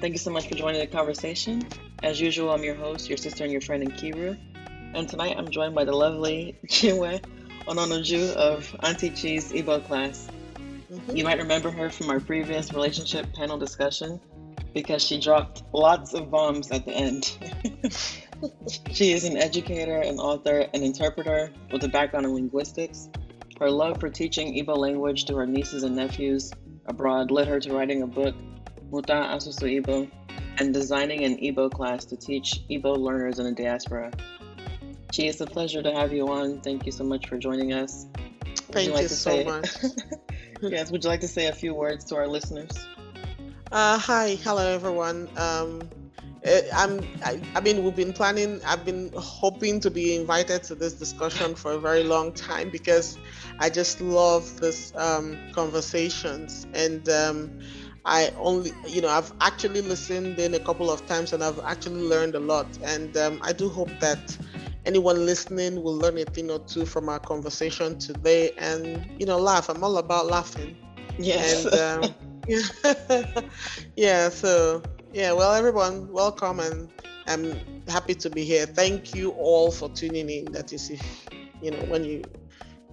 Hey, hello everyone. Thank you so much for joining the conversation. As usual, I'm your host, your sister and your friend Nkiru. And tonight I'm joined by the lovely Chinwe Ononuju of Auntie Chi's Igbo class. Mm-hmm. You might remember her from our previous relationship panel discussion because she dropped lots of bombs at the end. she is an educator, an author, an interpreter with a background in linguistics. Her love for teaching Igbo language to her nieces and nephews abroad led her to writing a book, Muta Asusu Igbo, and designing an Igbo class to teach Igbo learners in the diaspora. Chi, it's a pleasure to have you on. Thank you so much for joining us. Thank you, like you so say, much. yes, would you like to say a few words to our listeners? Uh, hi, hello everyone. Um, eh, I'm. I, I, mean, we've been planning. I've been hoping to be invited to this discussion for a very long time because I just love this um, conversations, and um, I only, you know, I've actually listened in a couple of times, and I've actually learned a lot. And um, I do hope that anyone listening will learn a thing or two from our conversation today, and you know, laugh. I'm all about laughing. Yes. And, um, yeah, so yeah, well, everyone, welcome, and I'm happy to be here. Thank you all for tuning in. That is, if you know, when you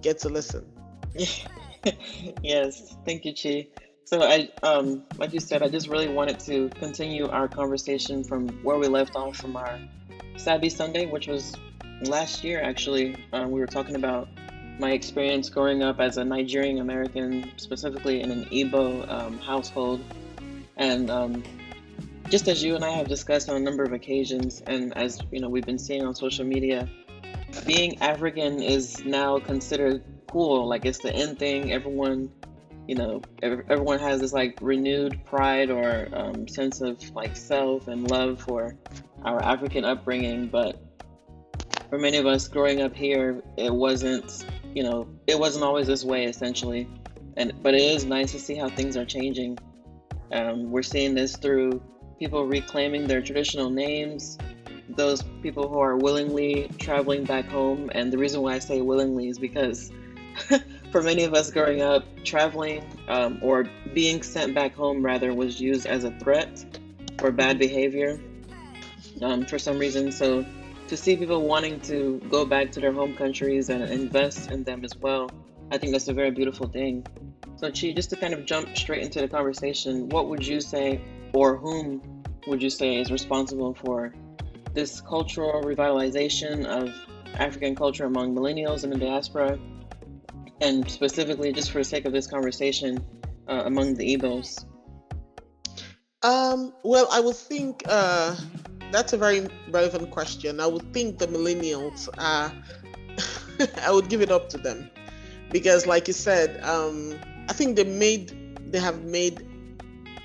get to listen. yes, thank you, Chi. So I, um, like you said, I just really wanted to continue our conversation from where we left off from our Sabi Sunday, which was last year. Actually, um, we were talking about my experience growing up as a Nigerian American, specifically in an Igbo um, household. And um, just as you and I have discussed on a number of occasions, and as you know, we've been seeing on social media, being African is now considered cool. Like it's the end thing. Everyone, you know, everyone has this like renewed pride or um, sense of like self and love for our African upbringing. But for many of us growing up here, it wasn't you know, it wasn't always this way essentially. And but it is nice to see how things are changing. Um, we're seeing this through people reclaiming their traditional names, those people who are willingly traveling back home. And the reason why I say willingly is because for many of us growing up, traveling um, or being sent back home rather was used as a threat or bad behavior um, for some reason. So to see people wanting to go back to their home countries and invest in them as well, I think that's a very beautiful thing. So, Chi, just to kind of jump straight into the conversation, what would you say, or whom would you say is responsible for this cultural revitalization of African culture among millennials in the diaspora, and specifically, just for the sake of this conversation, uh, among the Igbos? Um, well, I would think uh, that's a very relevant question. I would think the millennials are, I would give it up to them because, like you said, um, I think they made, they have made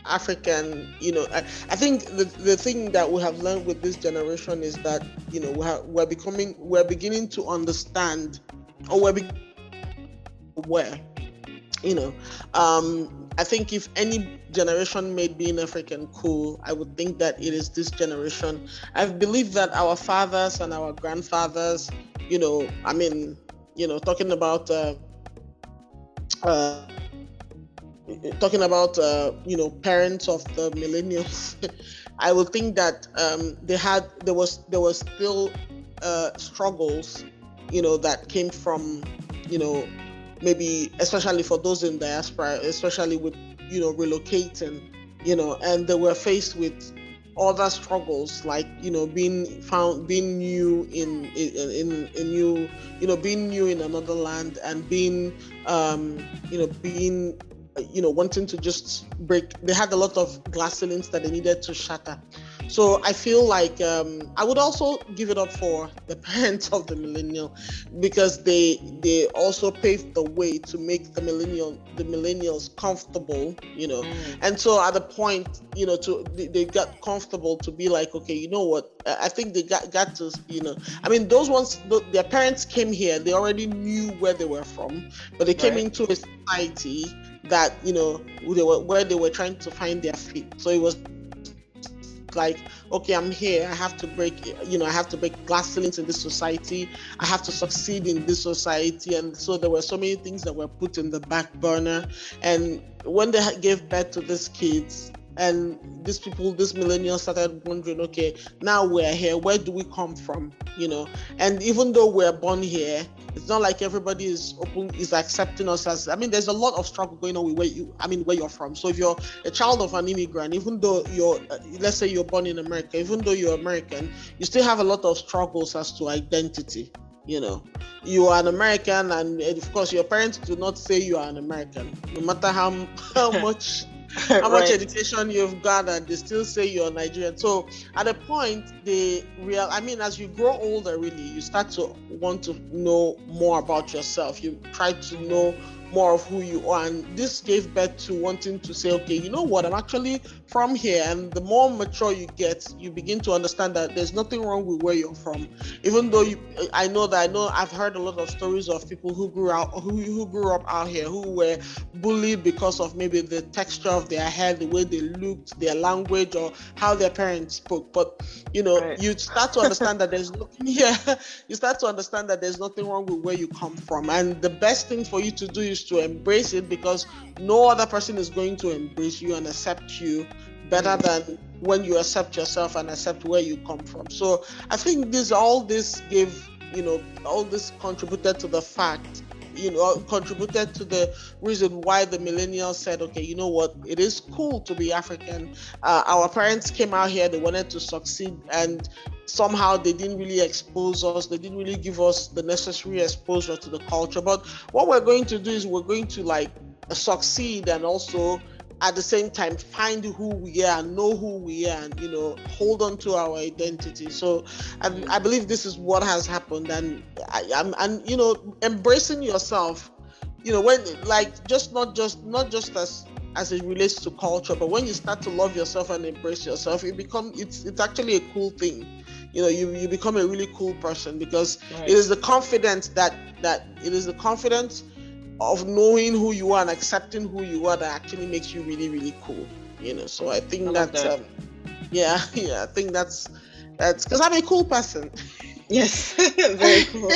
African, you know, I, I, think the, the thing that we have learned with this generation is that, you know, we have, we're becoming, we're beginning to understand, or we're be- aware, you know, um, I think if any generation made being African cool, I would think that it is this generation. I believe that our fathers and our grandfathers, you know, I mean, you know, talking about uh, uh, talking about uh, you know parents of the millennials, I would think that um, they had there was there was still uh, struggles, you know, that came from you know maybe especially for those in diaspora, especially with you know relocating, you know, and they were faced with other struggles like you know being found being new in in in, new you know being new in another land and being um you know being you know wanting to just break they had a lot of glass ceilings that they needed to shatter so I feel like um, I would also give it up for the parents of the millennial because they they also paved the way to make the millennial the millennials comfortable, you know. Mm. And so at the point, you know, to they, got comfortable to be like, okay, you know what? I think they got got to, you know. I mean, those ones, their parents came here, they already knew where they were from, but they came right. into a society that you know they were where they were trying to find their feet. So it was like okay i'm here i have to break you know i have to break glass ceilings in this society i have to succeed in this society. And so there were so many things that were put in the back burner. And when they gave birth to these kids and these people, these millennials started wondering, okay, now we're here, where do we come from? You know, and even though we're born here, it's not like everybody is open is accepting us as I mean, there's a lot of struggle going on with where you I mean where you're from. So if you're a child of an immigrant, even though you're uh, let's say you're born in America, even though you're American, you still have a lot of struggles as to identity you know you are an american and of course your parents do not say you are an american no matter how how much how much right. education you've gathered, they still say you're Nigerian. So at a point, the real, I mean, as you grow older, really, you start to want to know more about yourself. You try to know more of who you are. And this gave birth to wanting to say, okay, you know what, I'm actually from here. And the more mature you get, you begin to understand that there's nothing wrong with where you're from. Even though you, I know that I know I've heard a lot of stories of people who grew out, who, who grew up out here, who were bullied because of maybe the texture of their hair, the way they looked, their language, or how their parents spoke. But you know, right. you start to understand that there's nothing here. you start to understand that there's nothing wrong with where you come from. And the best thing for you to do is to embrace it because no other person is going to embrace you and accept you better than when you accept yourself and accept where you come from. So I think this all this gave you know all this contributed to the fact you know contributed to the reason why the millennials said okay you know what? It is cool to be african. Uh, our parents came out here they wanted to succeed and somehow they didn't really expose us they didn't really give us the necessary exposure to the culture. But what we're going to do is we're going to like succeed and also at the same time find who we are know who we are and you know hold on to our identity. So i, I believe this is what has happened. And I, am and you know embracing yourself you know when like just not just not just as as it relates to culture but when you start to love yourself and embrace yourself it become it's it's actually a cool thing you know you, you become a really cool person because right. it is the confidence that that it is the confidence of knowing who you are and accepting who you are that actually makes you really really cool you know so i think I that's that. um, yeah yeah i think that's that's because i'm a cool person yes very cool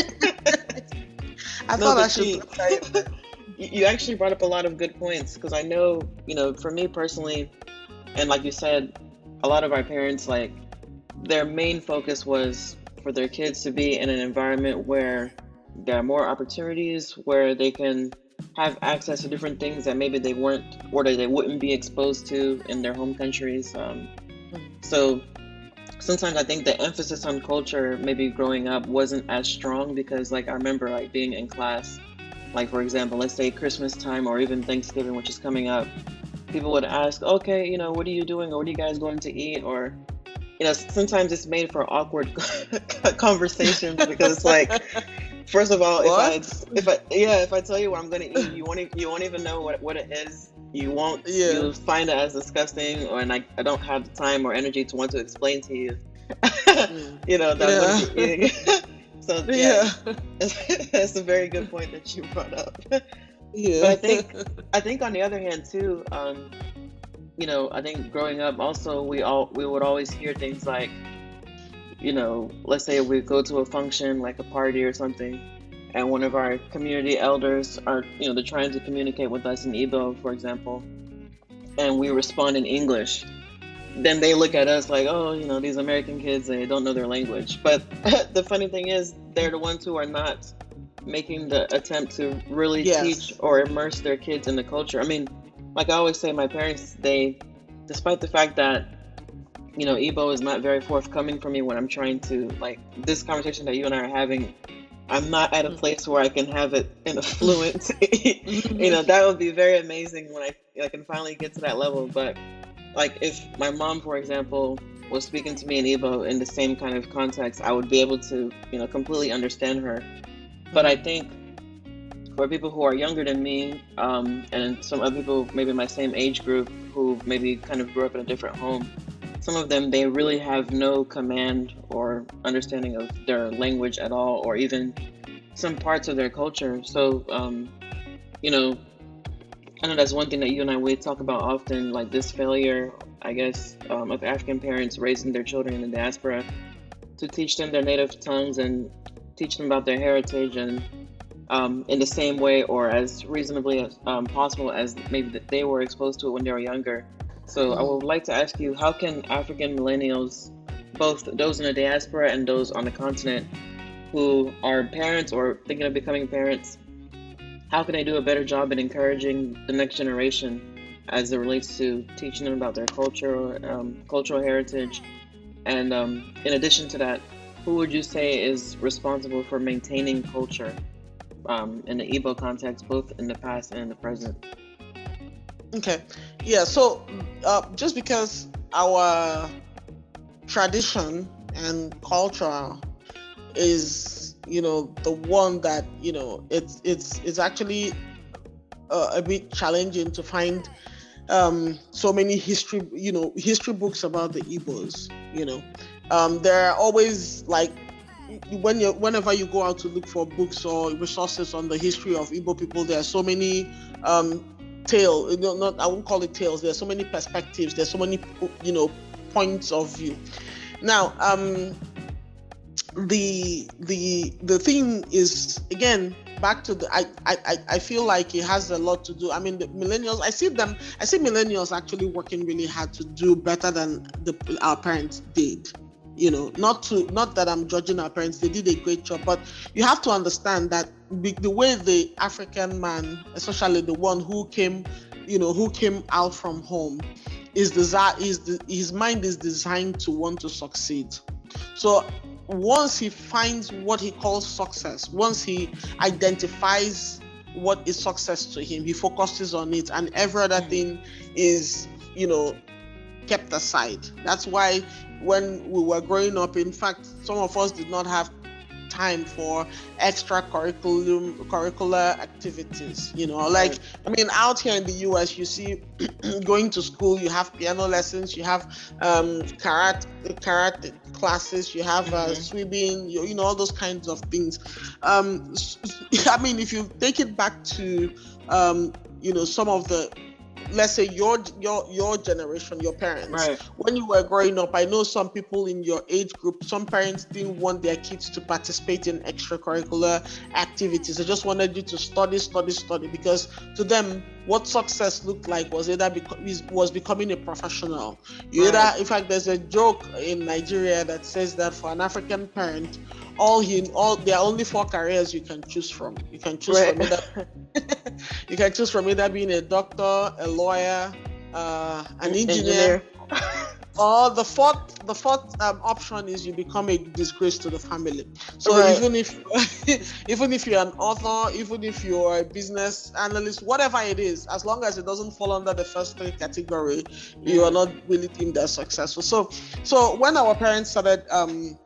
i no, thought i should you actually brought up a lot of good points because i know you know for me personally and like you said a lot of our parents like their main focus was for their kids to be in an environment where there are more opportunities where they can have access to different things that maybe they weren't or that they wouldn't be exposed to in their home countries. Um, so sometimes I think the emphasis on culture, maybe growing up, wasn't as strong because, like, I remember like being in class, like for example, let's say Christmas time or even Thanksgiving, which is coming up. People would ask, "Okay, you know, what are you doing, or what are you guys going to eat?" Or you know, sometimes it's made for awkward conversations because it's like First of all, if I if I yeah, if I tell you what I'm gonna eat, you won't you won't even know what, what it is. You won't yeah. you'll find it as disgusting or and I, I don't have the time or energy to want to explain to you. Mm. you know, that yeah. eating. so yeah, yeah. that's a very good point that you brought up. Yeah. But I think I think on the other hand too, um, you know, I think growing up also we all we would always hear things like you know, let's say we go to a function like a party or something, and one of our community elders are, you know, they're trying to communicate with us in Igbo, for example, and we respond in English, then they look at us like, oh, you know, these American kids, they don't know their language. But the funny thing is, they're the ones who are not making the attempt to really yes. teach or immerse their kids in the culture. I mean, like I always say, my parents, they, despite the fact that you know, Igbo is not very forthcoming for me when I'm trying to like this conversation that you and I are having. I'm not at a mm-hmm. place where I can have it in a fluent. you know, that would be very amazing when I I can finally get to that level. But like if my mom, for example, was speaking to me in Igbo in the same kind of context, I would be able to, you know, completely understand her. But I think for people who are younger than me, um, and some other people maybe my same age group who maybe kind of grew up in a different home, some of them they really have no command or understanding of their language at all or even some parts of their culture. So um, you know i know that's one thing that you and i we talk about often like this failure i guess um, of african parents raising their children in the diaspora to teach them their native tongues and teach them about their heritage and um, in the same way or as reasonably as um, possible as maybe they were exposed to it when they were younger. So I would like to ask you, how can African millennials, both those in the diaspora and those on the continent, who are parents or thinking of becoming parents, how can they do a better job in encouraging the next generation as it relates to teaching them about their culture, um, cultural heritage, and um, in addition to that, who would you say is responsible for maintaining culture um, in the Igbo context, both in the past and in the present? Okay, yeah. So uh, just because our tradition and culture is, you know, the one that you know, it's it's it's actually uh, a bit challenging to find um, so many history, you know, history books about the Igbos. You know, um, there are always like when you whenever you go out to look for books or resources on the history of Igbo people, there are so many um, tale. You know, not I won't call it tales. There are so many perspectives. There's so many you know points of view. Now, um, the the the thing is again back to the I, I i feel like it has a lot to do i mean the millennials i see them i see millennials actually working really hard to do better than the our parents did you know not to not that i'm judging our parents they did a great job but you have to understand that the way the african man especially the one who came you know who came out from home is desire is the, his mind is designed to want to succeed so once he finds what he calls success, once he identifies what is success to him, he focuses on it, and every other hmm. thing is, you know, kept aside. That's why when we were growing up, in fact, some of us did not have time for extra curriculum curricular activities you know like i mean out here in the us you see going to school you have piano lessons you have um karate karate classes you have uh, mm-hmm. swimming you, you know all those kinds of things um i mean if you take it back to um you know some of the let's say your your your generation your parents right. when you were growing up i know some people in your age group some parents didn't want their kids to participate in extracurricular activities they just wanted you to study study study because to them what success looked like was either beco- was becoming a professional you right. either in fact there's a joke in nigeria that says that for an african parent all he all there are only four careers you can choose from. You can choose right. from either you can choose from either being a doctor, a lawyer, uh, an engineer. engineer. or the fourth the fourth um, option is you become a disgrace to the family so right. even if even if you're an author even if you're a business analyst whatever it is as long as it doesn't fall under the first three category you are not really deemed as successful so so when our parents started um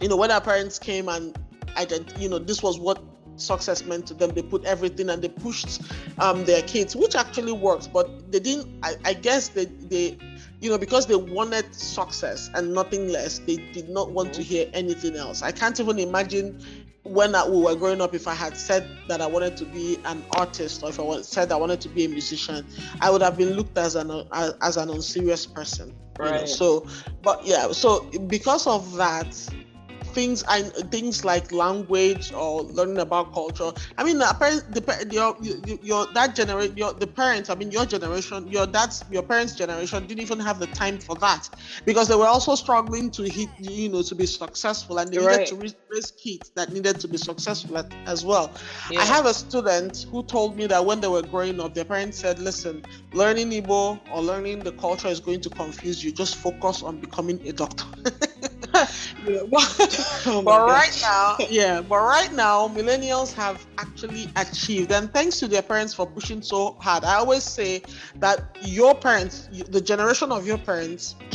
you know, when our parents came and ident- you know, this was what success meant to them. They put everything and they pushed um, their kids, which actually works. But they didn't. I, I, guess they they, you know, because they wanted success and nothing less. They did not want to hear anything else. I can't even imagine when I, we were growing up. If I had said that I wanted to be an artist or if I said I wanted to be a musician, I would have been looked as an as an unserious person. Right. You know? So, but yeah. So because of that things I things like language or learning about culture. I mean, the the your, your, your that generation, your the parents. I mean, your generation, your dad's, your parents' generation didn't even have the time for that because they were also struggling to hit, you know, to be successful, and they You're needed right. to raise kids that needed to be successful as well. Yeah. I have a student who told me that when they were growing up, their parents said, "Listen, learning Igbo or learning the culture is going to confuse you. Just focus on becoming a doctor." oh but right now, yeah, but right now, millennials have actually achieved, and thanks to their parents for pushing so hard. I always say that your parents, the generation of your parents,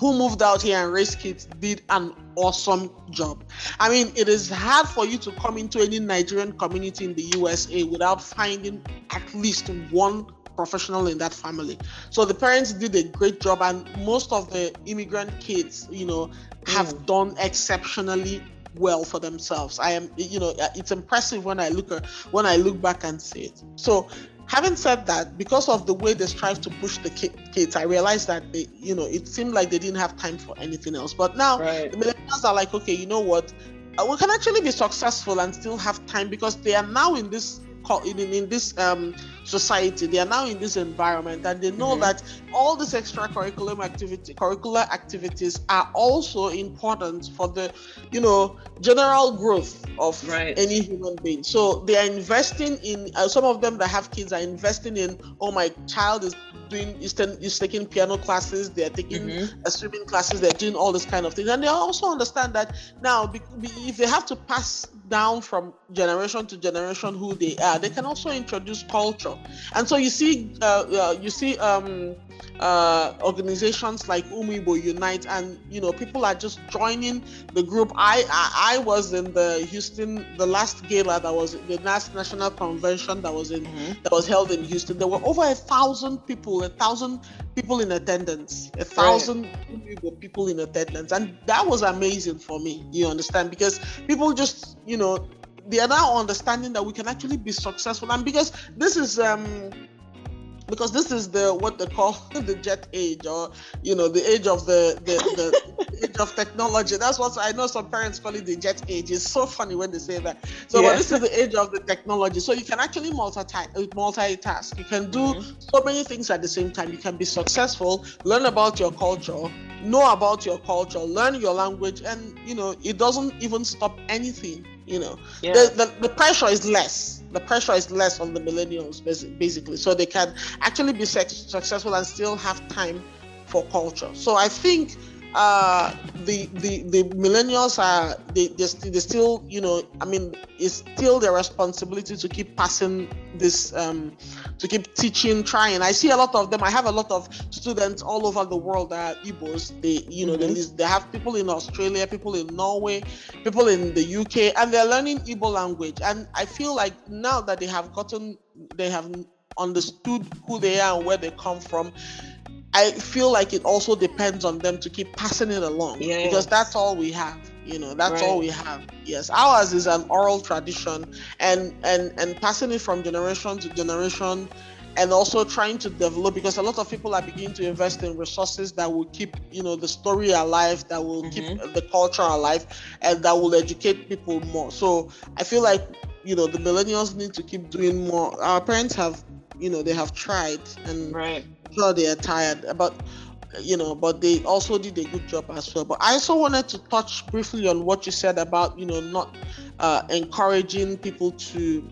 who moved out here and raised kids, did an awesome job. I mean, it is hard for you to come into any Nigerian community in the USA without finding at least one professional in that family. So the parents did a great job, and most of the immigrant kids, you know, have mm. done exceptionally well for themselves. I am, you know, it's impressive when I look when I look back and see it. So having said that, because of the way they strive to push the kids, I realized that they, you know, it seemed like they didn't have time for anything else. But now right. the millennials are like, okay, you know what? Uh, we can actually be successful and still have time because they are now in this in, in this um, society they are now in this environment and they know mm-hmm. that all these extracurricular activity curricular activities are also important for the you know general growth of right. any human being so they are investing in uh, some of them that have kids are investing in oh my child is doing is, ten, is taking piano classes they're taking mm-hmm. swimming classes they're doing all this kind of things and they also understand that now be, be, if they have to pass down from generation to generation who they are. They can also introduce culture, and so you see, uh, uh, you see um, uh, organizations like Umu Igbo Unite, and you know people are just joining the group. I, I, I was in the Houston, the last gala that was the last national convention that was in mm-hmm. that was held in Houston. There were over a thousand people, a thousand people in attendance, a thousand right. people in attendance, and that was amazing for me. You understand because people just you know they are now understanding that we can actually be successful, and because this is um because this is the what they call the jet age or you know the age of the the, the age of technology. That's what i know some parents call it the jet age. It's so funny when they say that. So yeah. this is the age of the technology. So you can actually multitask multitask. You can do mm-hmm. so many things at the same time. You can be successful learn about your culture know about your culture learn your language and you know it doesn't even stop anything you know. Yeah. the, the, the pressure is less the pressure is less on the millennials basically. So they can actually be successful and still have time for culture. So i think uh, the the the millennials are they, they, they still you know i mean it's still their responsibility to keep passing this um to keep teaching trying. I see a lot of them. I have a lot of students all over the world that are igbos. They you know mm-hmm. they, they have people in australia people in norway people in the uk and they're learning igbo language. And i feel like now that they have gotten they have understood who they are and where they come from I feel like it also depends on them to keep passing it along yes. because that's all we have. You know, that's right. all we have. Yes, ours is an oral tradition, and and and passing it from generation to generation, and also trying to develop because a lot of people are beginning to invest in resources that will keep you know the story alive, that will mm-hmm. keep the culture alive, and that will educate people more. So I feel like you know the millennials need to keep doing more. Our parents have you know they have tried and right sure they are tired but you know but they also did a good job as well but i also wanted to touch briefly on what you said about you know not uh, encouraging people to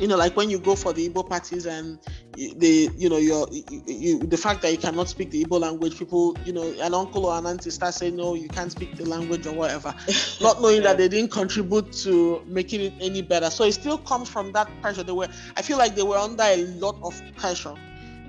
you know, like when you go for the Igbo parties and the, you know, your, you, you, the fact that you cannot speak the Igbo language, people, you know, an uncle or an auntie start saying, no, you can't speak the language or whatever, not knowing yeah. that they didn't contribute to making it any better. So it still comes from that pressure. They were, I feel like they were under a lot of pressure,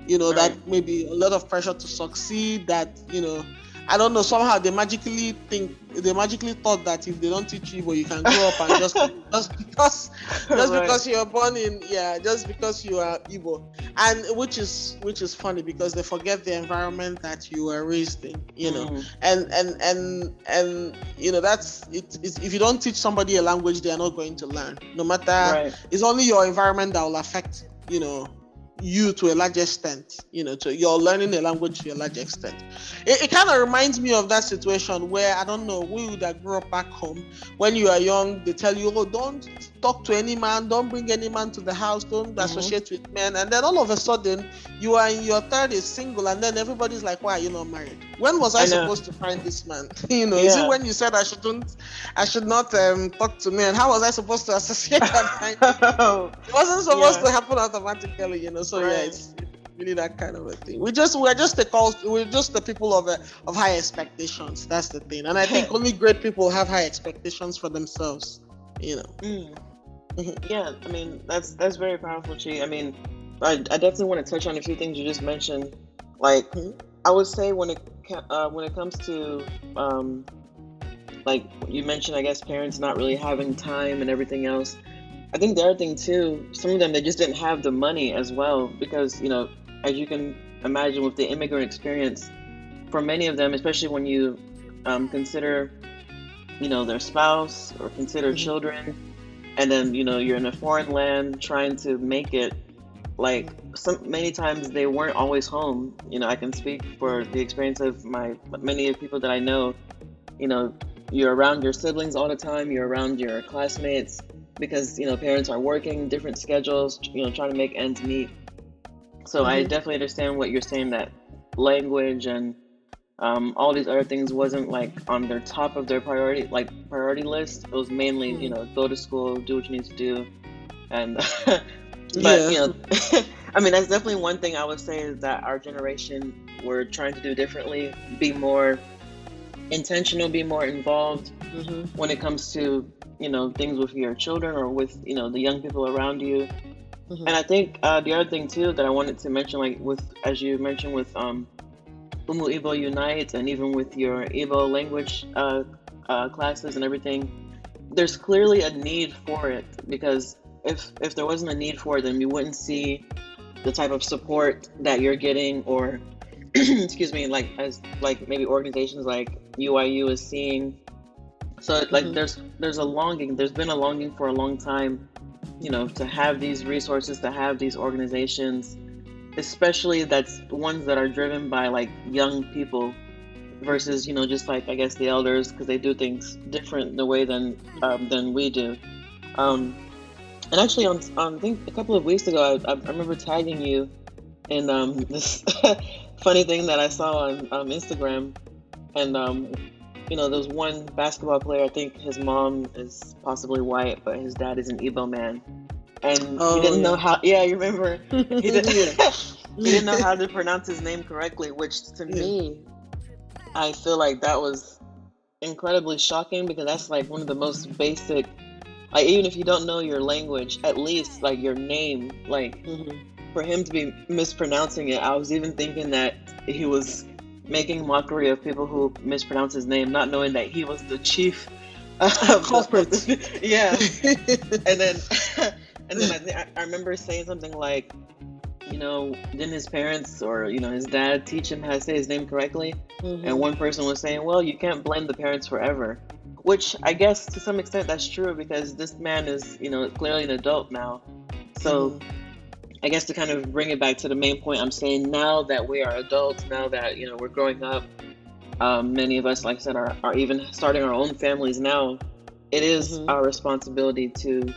you know, right. that maybe a lot of pressure to succeed, that, you know, I don't know. Somehow they magically think they magically thought that if they don't teach you, but you can grow up and just just because just right. because you're born in yeah, just because you are Igbo, and which is which is funny because they forget the environment that you were raised in, you know, mm. and and and and you know that's it. If you don't teach somebody a language, they are not going to learn. No matter right. it's only your environment that will affect you know you to a large extent, you know, to you're learning a language to a large extent. It, it kind of reminds me of that situation where I don't know, we that grew up back home when you are young, they tell you, oh, don't talk to any man, don't bring any man to the house, don't mm-hmm. associate with men. And then all of a sudden, you are in your 30s single, and then everybody's like, why are you not married? When was I, I supposed to find this man? you know, yeah. is it when you said I shouldn't, I should not um, talk to men? How was I supposed to associate that It wasn't supposed yeah. to happen automatically, you know. So right. yeah, it's really that kind of a thing. We just we're just the call we're just the people of uh, of high expectations. That's the thing, and I think only great people have high expectations for themselves. You know. Mm. Yeah, I mean that's that's very powerful, Chi. I mean, I, I definitely want to touch on a few things you just mentioned. Like, mm-hmm. I would say when it uh, when it comes to um, like you mentioned, I guess parents not really having time and everything else. I think the other thing too, some of them they just didn't have the money as well because you know, as you can imagine with the immigrant experience, for many of them, especially when you um, consider, you know, their spouse or consider mm-hmm. children and then you know you're in a foreign land trying to make it like some many times they weren't always home you know i can speak for the experience of my many of people that i know you know you're around your siblings all the time you're around your classmates because you know parents are working different schedules, you know, trying to make ends meet. So mm-hmm. I definitely understand what you're saying that language and um, all these other things wasn't like on their top of their priority like priority list. It was mainly you mm-hmm. know go to school, do what you need to do, and but yeah. you know, I mean that's definitely one thing I would say is that our generation we're trying to do differently, be more intentional, be more involved mm-hmm. when it comes to you know things with your children or with you know the young people around you. Mm-hmm. And I think uh, the other thing too that I wanted to mention, like with as you mentioned with um, Umu Igbo Unite and even with your Igbo language uh, uh, classes and everything, there's clearly a need for it because if if there wasn't a need for it, then you wouldn't see the type of support that you're getting or excuse me like as like maybe organizations like UIU is seeing so like mm-hmm. there's there's a longing there's been a longing for a long time you know to have these resources to have these organizations especially that's ones that are driven by like young people versus you know just like I guess the elders because they do things different the way than um, than we do. Um, and actually, on, on I think a couple of weeks ago, I, I remember tagging you in um, this funny thing that I saw on um, Instagram, and um, you know, there was one basketball player. I think his mom is possibly white, but his dad is an Igbo man, and oh, he didn't yeah. know how. Yeah, you remember? He didn't. he didn't know how to pronounce his name correctly, which to yeah. me, I feel like that was incredibly shocking because that's like one of the most basic. Like even if you don't know your language, at least like your name, like mm-hmm. for him to be mispronouncing it, I was even thinking that he was making mockery of people who mispronounce his name, not knowing that he was the chief culprit. yeah, and then and then I, th- I remember saying something like, you know, didn't his parents or you know his dad teach him how to say his name correctly? Mm-hmm. And one person was saying, well, you can't blame the parents forever. Which I guess to some extent that's true because this man is, you know, clearly an adult now. So mm-hmm. I guess to kind of bring it back to the main point, I'm saying now that we are adults, now that you know we're growing up, um, many of us, like I said, are, are even starting our own families now. It is mm-hmm. our responsibility to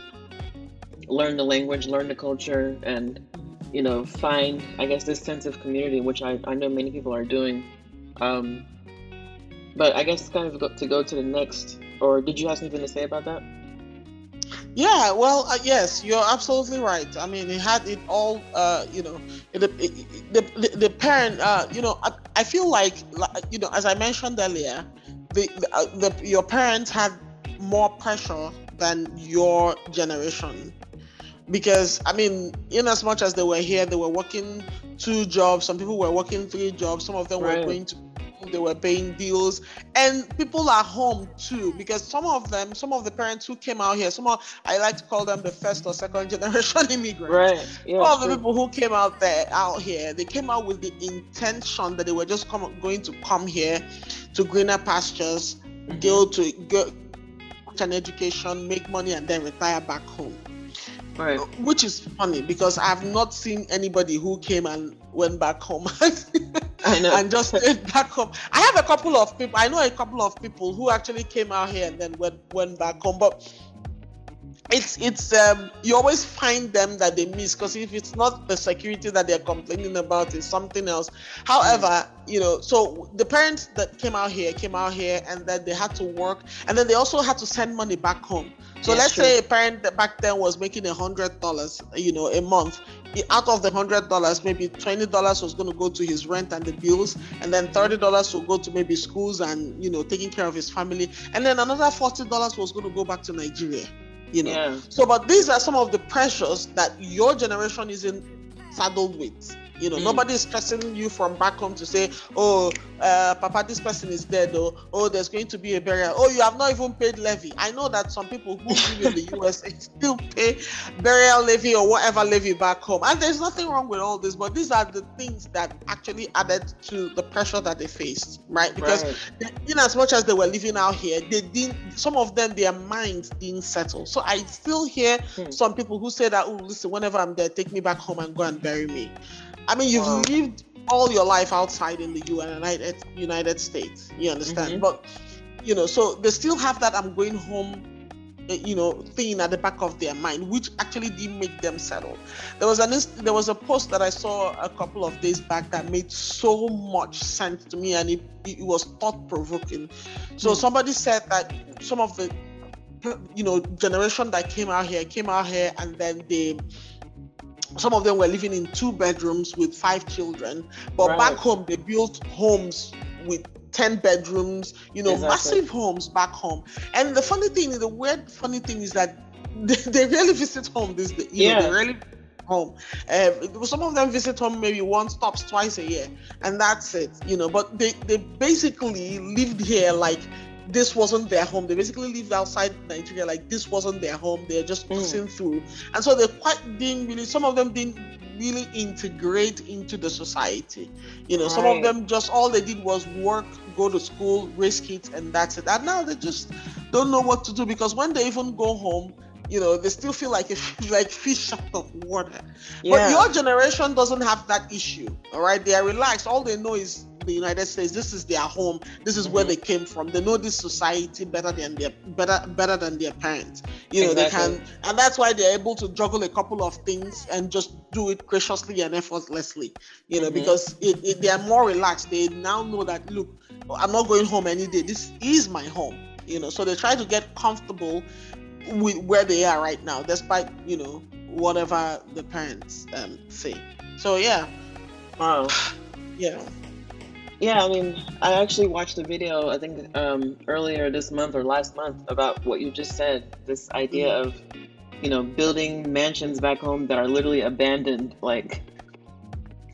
learn the language, learn the culture, and you know find, I guess, this sense of community, which I, I know many people are doing. Um, but I guess kind of to go to the next, or did you have something to say about that? Yeah, well, uh, yes, you're absolutely right. I mean, it had it all. Uh, you know, the the, the, parent. Uh, you know, I, I feel like, you know, as I mentioned earlier, the, the, uh, the your parents had more pressure than your generation because I mean, in as much as they were here, they were working two jobs. Some people were working three jobs. Some of them right. were going to they were paying bills and people are home too because some of them some of the parents who came out here some of i like to call them the first or second generation immigrants right yeah, some of the people who came out there out here they came out with the intention that they were just come, going to come here to greener pastures mm-hmm. go to go an education make money and then retire back home Right. Uh, which is funny because I've not seen anybody who came and went back home and just stayed back home. I have a couple of people. I know a couple of people who actually came out here and then went went back home, but it's it's um you always find them that they miss because if it's not the security that they're complaining about it's something else however mm. you know so the parents that came out here came out here and then they had to work and then they also had to send money back home so yes, let's true. say a parent that back then was making a hundred dollars you know a month out of the hundred dollars maybe twenty dollars was going to go to his rent and the bills and then thirty dollars will go to maybe schools and you know taking care of his family and then another forty dollars was going to go back to nigeria you know. Yeah. So, but these are some of the pressures that your generation isn't saddled with. You know, mm. nobody is stressing you from back home to say, "Oh, uh, Papa, this person is dead," or "Oh, there's going to be a burial." Oh, you have not even paid levy. I know that some people who live in the US still pay burial levy or whatever levy back home, and there's nothing wrong with all this. But these are the things that actually added to the pressure that they faced, right? Because right. They, in as much as they were living out here, they didn't. Some of them, their minds didn't settle. So I still hear hmm. some people who say that, "Oh, listen, whenever I'm there, take me back home and go and bury me." I mean, you've wow. lived all your life outside in the United United States. You understand? Mm-hmm. But you know, so they still have that I'm going home eh, you know thing at the back of their mind which actually didn't make them settle there was an there was a post that i saw a couple of days back that made so much sense to me and it, it was thought provoking so mm. somebody said that some of the you know generation that came out here came out here and then they some of them were living in two bedrooms with five children but right. back home they built homes with 10 bedrooms, you know, exactly. massive homes back home. And the funny thing, the weird funny thing is that they, they really visit home this day. You yeah. Know, they really home. Uh, some of them visit home maybe once, stops twice a year, and that's it. You know, but they, they basically lived here like this wasn't their home. They basically lived outside Nigeria like this wasn't their home. They're just passing mm. through, and so they quite didn't really. Some of them didn't really integrate into the society. You know, right. some of them just all they did was work, go to school, raise kids, and that's it. And now they just don't know what to do because when they even go home, you know, they still feel like a, like fish out of water. Yeah. But your generation doesn't have that issue. All right, they are relaxed. All they know is the United States. This is their home. This is mm-hmm. where they came from. They know this society better than their better better than their parents. You know, exactly. they can, and that's why they're able to juggle a couple of things and just do it graciously and effortlessly. You know, mm-hmm. because it, it, they are more relaxed. They now know that look, I'm not going home any day. This is my home. You know, so they try to get comfortable with where they are right now, despite you know whatever the parents um, say. So yeah. Wow. Yeah. Yeah, I mean, I actually watched a video, I think um, earlier this month or last month, about what you just said. This idea mm-hmm. of, you know, building mansions back home that are literally abandoned, like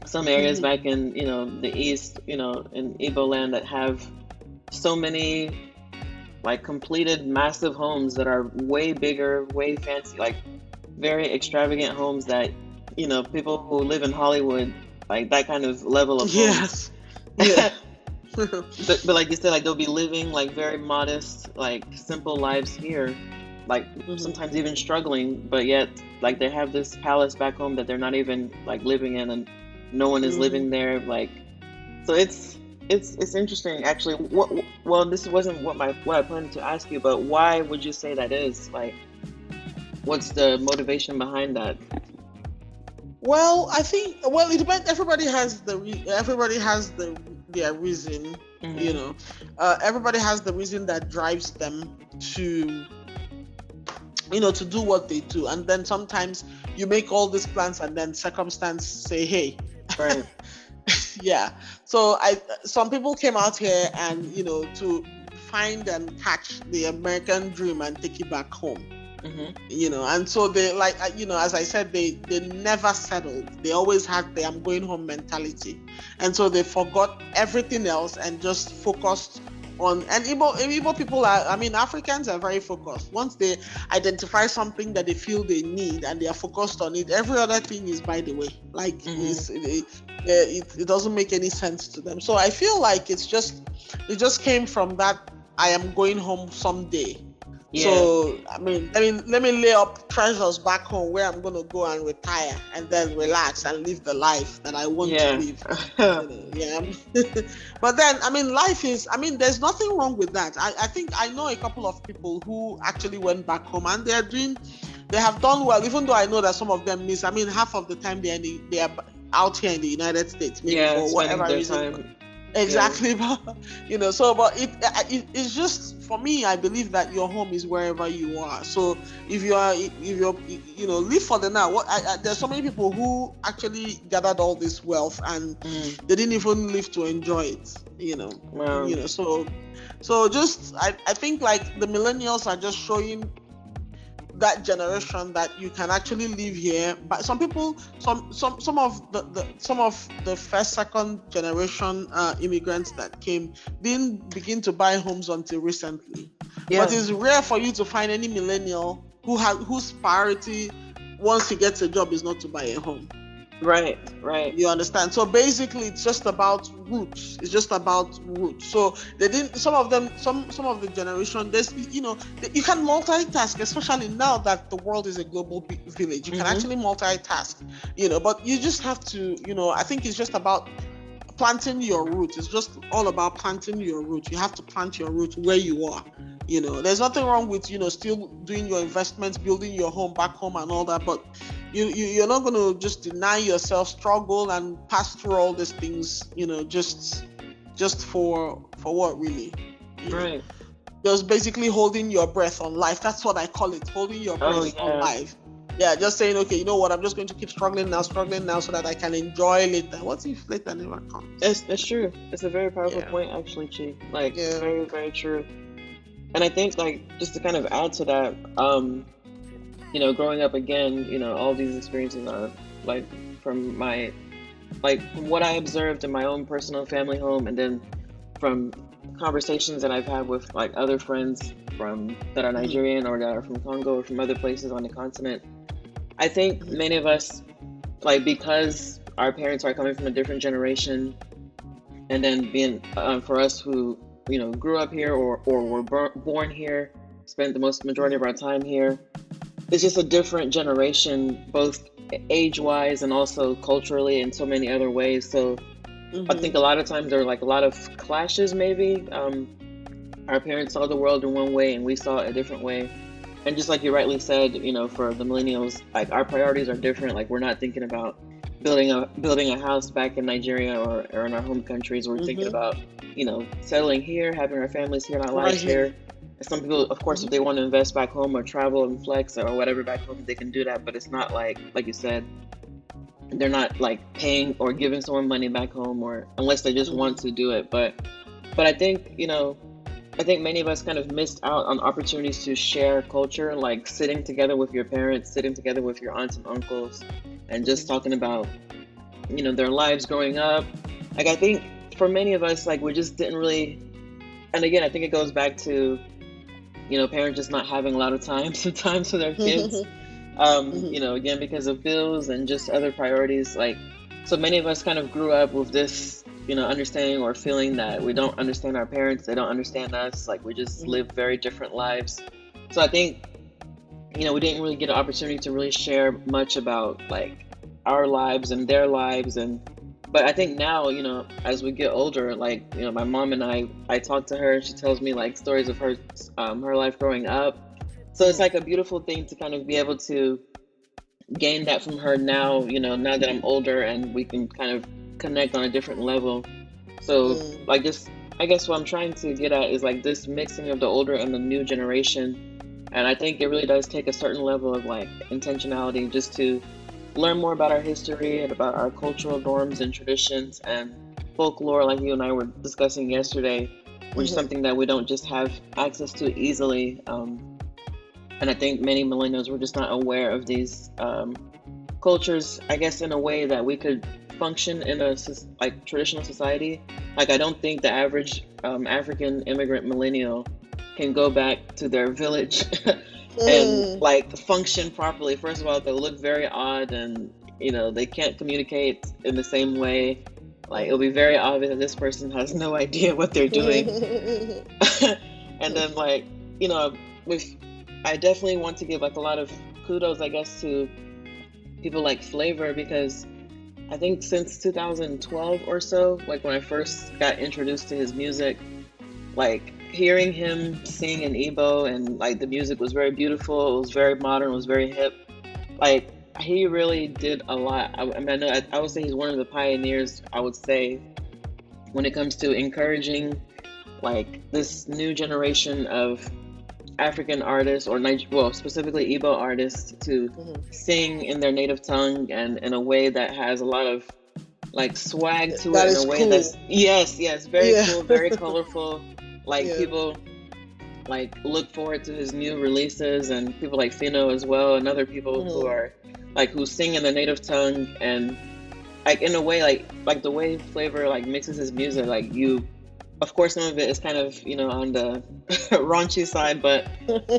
some areas mm-hmm. back in, you know, the east, you know, in Igbo land that have so many, like, completed massive homes that are way bigger, way fancy, like, very extravagant homes that, you know, people who live in Hollywood, like that kind of level of yes. Yeah. but, but like you said, like they'll be living like very modest, like simple lives here, like mm-hmm. sometimes even struggling, but yet like they have this palace back home that they're not even like living in, and no one is mm-hmm. living there. Like, so it's it's it's interesting actually. What well, this wasn't what my what I planned to ask you, but why would you say that is? Like, what's the motivation behind that? Well, I think well it depends. Everybody has the re- everybody has the their reason. Mm-hmm. You know, uh, everybody has the reason that drives them to you know to do what they do, and then sometimes you make all these plans, and then circumstance say, "Hey." Right. yeah. So I some people came out here and you know to find and catch the American dream and take it back home. Mm-hmm. You know, and so they like you know, as I said, they they never settled. They always had the "I'm going home" mentality, and so they forgot everything else and just focused on. And Igbo, Igbo people are, I mean, Africans are very focused. Once they identify something that they feel they need and they are focused on it, every other thing is by the way. Like mm-hmm. it, it, it doesn't make any sense to them. So I feel like it's just it just came from that I am going home someday yeah. So I mean, I mean, let me lay up treasures back home where I'm gonna go and retire and then relax and live the life that I want yeah. to live. yeah. but then, I mean, life is. I mean, there's nothing wrong with that. I, I think I know a couple of people who actually went back home and they're doing. They have done well, even though I know that some of them miss. I mean, half of the time they're the, they are out here in the United States, maybe yeah, for whatever reason. Time exactly yeah. but you know so but it, it, it's just for me i believe that your home is wherever you are so if you are if you're you know live for the now what I, I, there's so many people who actually gathered all this wealth and mm. they didn't even live to enjoy it you know wow. you know so so just I, I think like the millennials are just showing that generation that you can actually live here. But some people some some some of the, the some of the first second generation uh, immigrants that came didn't begin to buy homes until recently. Yeah. but it's rare for you to find any millennial who has whose priority once he gets a job is not to buy a home Right, right. You understand? So basically, it's just about roots. It's just about roots. So they didn't. Some of them, some some of the generation, there's you know, you can multitask, especially now that the world is a global village. You can mm-hmm. actually multitask, you know. But you just have to, you know. I think it's just about planting your root. It's just all about planting your root. You have to plant your root where you are. You know, there's nothing wrong with you know still doing your investments, building your home back home, and all that. But you, you you're not going to just deny yourself struggle and pass through all these things. You know, just just for for what really? Right. Just basically holding your breath on life. That's what I call it. Holding your oh, breath oh, yeah. on life yeah, just saying, okay, you know what, I'm just going to keep struggling now, struggling now, so that I can enjoy later. What if later never comes? It's, it's true. It's a very powerful yeah. point, actually, Chi. Like, yeah. very, very true. And I think, like, just to kind of add to that, um, you know, growing up again, you know, all these experiences are like from my, like, from what I observed in my own personal family home, and then from conversations that I've had with like other friends from that are mm-hmm. Nigerian or that are from Congo or from other places on the continent I think many of us, like, because our parents are coming from a different generation, and then being um, for us who you know grew up here or or were born here, spent the most majority of our time here, it's just a different generation, both age-wise and also culturally in so many other ways. So mm-hmm. I think a lot of times there are like a lot of clashes. Maybe um, our parents saw the world in one way and we saw it a different way and just like you rightly said, you know, for the millennials, like our priorities are different. Like we're not thinking about building a building a house back in Nigeria or, or in our home countries. We're mm-hmm. thinking about, you know, settling here, having our families here, our lives right. here. Some people, of course, if they want to invest back home or travel and flex or whatever back home, they can do that. But it's not like, like you said, they're not like paying or giving someone money back home, or unless they just mm-hmm. want to do it. But, but I think you know, I think many of us kind of missed out on opportunities to share culture, like sitting together with your parents, sitting together with your aunts and uncles, and just talking about, you know, their lives growing up. Like, I think for many of us, like, we just didn't really, and again, I think it goes back to, you know, parents just not having a lot of time sometimes for their kids. um, mm-hmm. you know, again, because of bills and just other priorities. Like, so many of us kind of grew up with this you know, understanding or feeling that we don't understand our parents, they don't understand us, like we just mm-hmm. live very different lives. So I think, you know, we didn't really get an opportunity to really share much about like our lives and their lives and but I think now, you know, as we get older, like, you know, my mom and I, I talk to her, she tells me like stories of her, um, her life growing up. So it's like a beautiful thing to kind of be able to gain that from her now, you know, now that I'm older and we can kind of connect on a different level. So, mm. like, just I guess what I'm trying to get at is like this mixing of the older and the new generation. And I think it really does take a certain level of like intentionality just to learn more about our history and about our cultural norms and traditions and folklore, like you and I were discussing yesterday, which mm-hmm. is something that we don't just have access to easily. Um, and I think many millennials were just not aware of these um, cultures, I guess, in a way that we could function in a like traditional society. Like I don't think the average um, African immigrant millennial can go back to their village and mm. like function properly. First of all, they look very odd, and you know they can't communicate in the same way. Like it'll be very obvious that this person has no idea what they're doing. and then like you know, with I definitely want to give like a lot of kudos, I guess, to people like Flavour because I think since 2012 or so, like when I first got introduced to his music, like hearing him sing in Igbo and like the music was very beautiful, it was very modern, it was very hip. Like he really did a lot. I, I mean, I, know, I, I would say he's one of the pioneers. I would say when it comes to encouraging like this new generation of African artists or Niger- well specifically Igbo artists to mm-hmm. sing in their native tongue and in a way that has a lot of like swag to that it in a way cool. that's yes yes very yeah. cool very colorful like yeah. people like look forward to his new releases and people like Phyno as well and other people mm-hmm. who are like who sing in the native tongue and like in a way like like the way Flavour like mixes his music like you of course, some of it is kind of, you know, on the raunchy side, but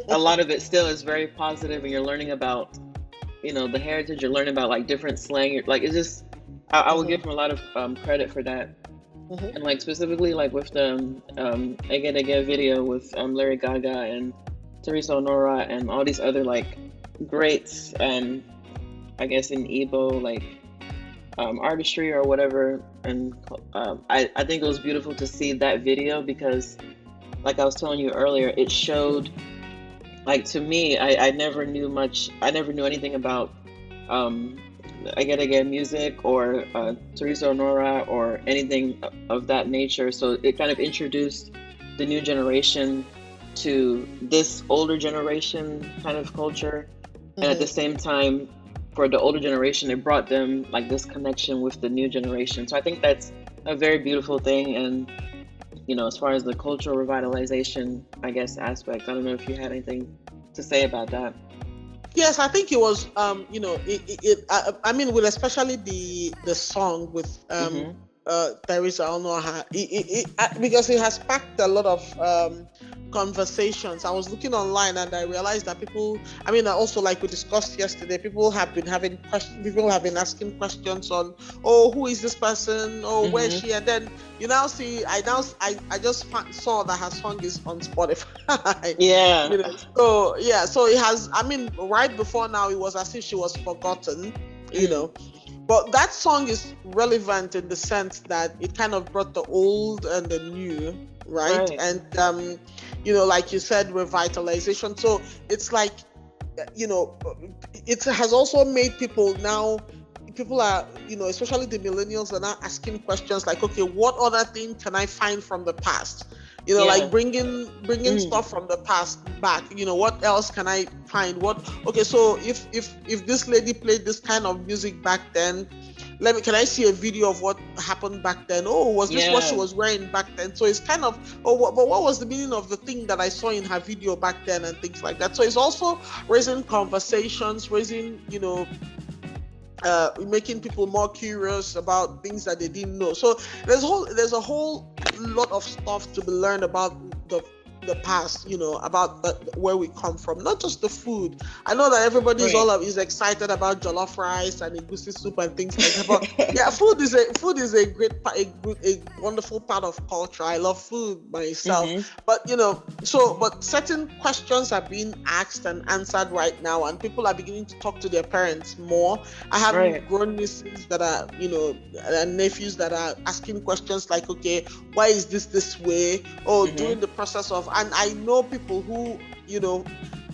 a lot of it still is very positive, and you're learning about, you know, the heritage. You're learning about like different slang. Like it's just, I, I would give him a lot of um, credit for that. Mm-hmm. And like specifically, like with the um, Egedege video with um, Larry Gaga and Theresa Onuorah and all these other like greats, and I guess in Igbo like um, artistry or whatever. And um, I, I think it was beautiful to see that video because like I was telling you earlier, it showed, like to me, I, I never knew much. I never knew anything about um, Egedege music or uh, Theresa Onuorah or anything of that nature. So it kind of introduced the new generation to this older generation kind of culture, mm-hmm. and at the mm-hmm. same time, for the older generation, it brought them like this connection with the new generation. So I think that's a very beautiful thing, and you know, as far as the cultural revitalization, I guess aspect, I don't know if you had anything to say about that. Yes, I think it was. Um, you know, it. it, it I, I, mean, with especially the the song with um, mm-hmm. uh, Theresa Onuorah, it, it, it, because it has packed a lot of um, conversations. I was looking online and I realized that people, I mean, also like we discussed yesterday, people have been having questions, people have been asking questions on, oh, who is this person? Oh, mm-hmm. where is mm-hmm. she? And then you now see, I now, I, I just saw that her song is on Spotify. Yeah. you know, so, yeah, so it has, I mean, right before now, it was as if she was forgotten, you mm. know. But that song is relevant in the sense that it kind of brought the old and the new, right? right. And um, you know, like you said, revitalization. So it's like, you know, it has also made people now. People are, you know, especially the millennials are now asking questions like, okay, what other thing can I find from the past? You know, yeah. like bringing bringing mm. stuff from the past back. You know, what else can I find? What? Okay, so if if if this lady played this kind of music back then, let me can I see a video of what happened back then? Oh, was this yeah. what she was wearing back then? So it's kind of oh, what, but what was the meaning of the thing that I saw in her video back then and things like that? So it's also raising conversations, raising you know uh, making people more curious about things that they didn't know. So there's a whole there's a whole lot of stuff to be learned about the the past, you know, about the, where we come from, not just the food. I know that everybody's right. all of, is excited about jollof rice and egusi soup and things like that. But yeah, food is a food is a great a, a wonderful part of culture. I love food myself, mm-hmm. but you know, so but certain questions are being asked and answered right now, and people are beginning to talk to their parents more. I have right. grown nieces that are, you know, and nephews that are asking questions like, okay, why is this this way? Or mm-hmm. during the process of and I know people who, you know,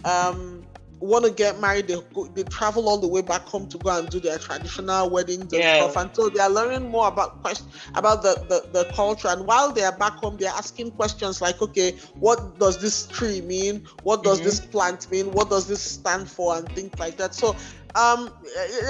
um, want to get married. They go, they travel all the way back home to go and do their traditional weddings and yeah. stuff. And so they are learning more about quest- about the, the the culture. And while they are back home, they are asking questions like, okay, what does this tree mean? What does mm-hmm. this plant mean? What does this stand for? And things like that. So um,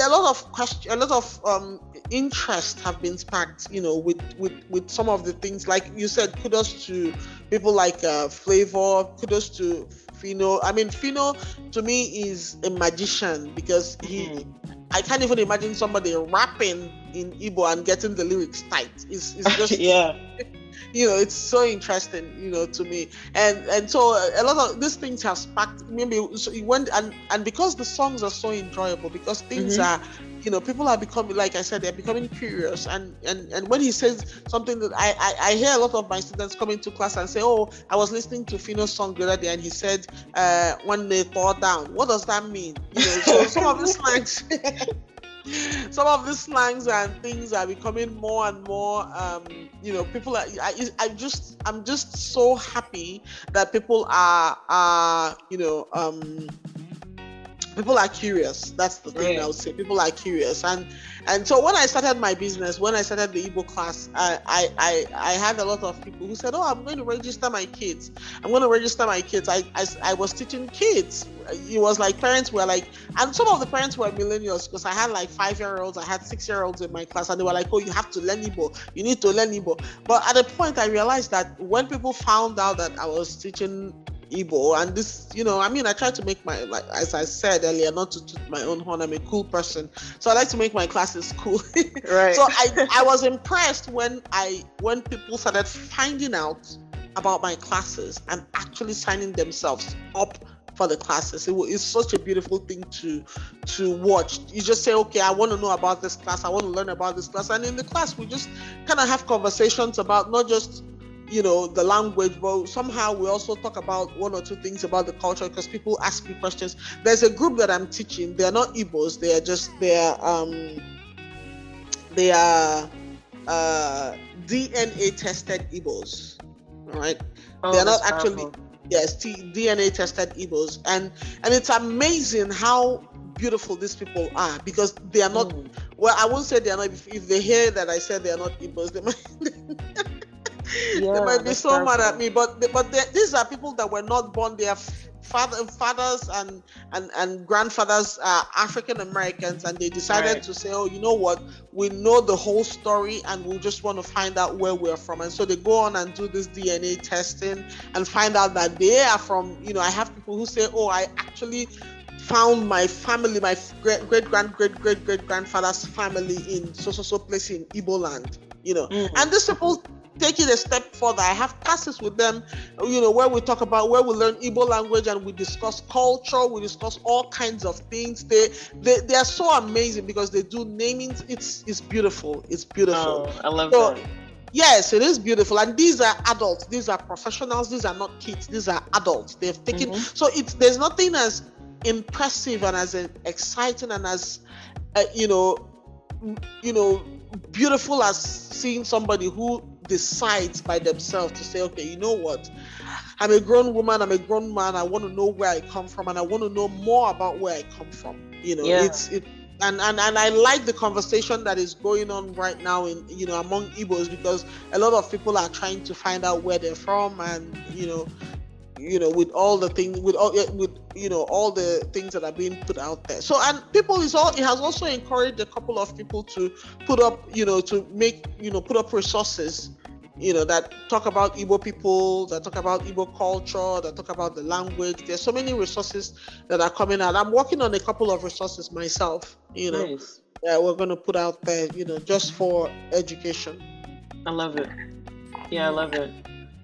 a lot of question, a lot of um, interest have been sparked, you know, with with with some of the things. Like you said, kudos to people like uh, Flavour, kudos to Phyno. I mean, Phyno to me is a magician because he. Mm. I can't even imagine somebody rapping in Igbo and getting the lyrics tight. It's, it's just yeah. you know it's so interesting you know to me and and so a lot of these things have sparked maybe so it went and and because the songs are so enjoyable because things mm-hmm. are you know people are becoming like i said they're becoming curious. And and and when he says something that I, I i, hear a lot of my students coming to class and say oh i was listening to Phyno's song the other day and he said uh when they fall down. What does that mean? You know so some of the slangs some of the slangs and things are becoming more and more um, you know people are I, I just i'm just so happy that people are are you know um people are curious. That's the thing. I would say. People are curious, and and so when I started my business, when I started the Igbo class, I I I, I had a lot of people who said, "Oh, I'm going to register my kids. I'm going to register my kids." I I, I was teaching kids. It was like parents were like, and some of the parents were millennials because I had like five year olds, I had six year olds in my class, and they were like, "Oh, you have to learn Igbo. You need to learn Igbo." But at a point, I realized that when people found out that I was teaching Igbo. And this, you know, I mean, I try to make my, like, as I said earlier, not to toot my own horn. I'm a cool person, so I like to make my classes cool. right. So I, I was impressed when I, when people started finding out about my classes and actually signing themselves up for the classes. It, it's such a beautiful thing to to watch. You just say, okay, I want to know about this class. I want to learn about this class, and in the class we just kind of have conversations about not just you know the language but somehow we also talk about one or two things about the culture because people ask me questions there's a group that i'm teaching they're not igbos they are just they're um they are uh dna tested igbos right Oh, they're not actually powerful. yes T- DNA tested Igbos, and and it's amazing how beautiful these people are because they are not. Mm. Well, I won't say they are not. If, if they hear that I said they are not Igbos, they might. Yeah, they might be so mad at me, but but they- these are people that were not born. Their father, fathers and and and grandfathers are African Americans, and they decided Right. to say, oh, you know what? We know the whole story, and we just want to find out where we're from. And so they go on and do this DNA testing and find out that they are from. You know, I have people who say, oh, I actually found my family, my great great grand great great great grandfather's family in so so so place in Igbo land. You know, Mhm. and these people take it a step further. I have classes with them, you know, where we talk about where we learn Igbo language and we discuss culture, we discuss all kinds of things. They they, they are so amazing because they do naming. It's it's beautiful. It's beautiful. Oh, I love So, that. Yes, it is beautiful. And these are adults, these are professionals, these are not kids, these are adults. They've taken Mhm. so it's there's nothing as impressive and as exciting and as uh, you know you know beautiful as seeing somebody who decides by themselves to say okay you know what? I'm a grown woman i'm a grown man i want to know where i come from and i want to know more about where i come from. You know Yeah. it's it and, and and I like the conversation that is going on right now in you know among Igbos because a lot of people are trying to find out where they're from and you know you know with all the things with all eh, with you know all the things that are being put out there. So and people is all it has also encouraged a couple of people to put up you know to make you know put up resources you know that talk about Igbo people that talk about Igbo culture that talk about the language there's so many resources that are coming out i'm working on a couple of resources myself you know Nice. that we're going to put out there you know just for education I love it. Yeah, I love it.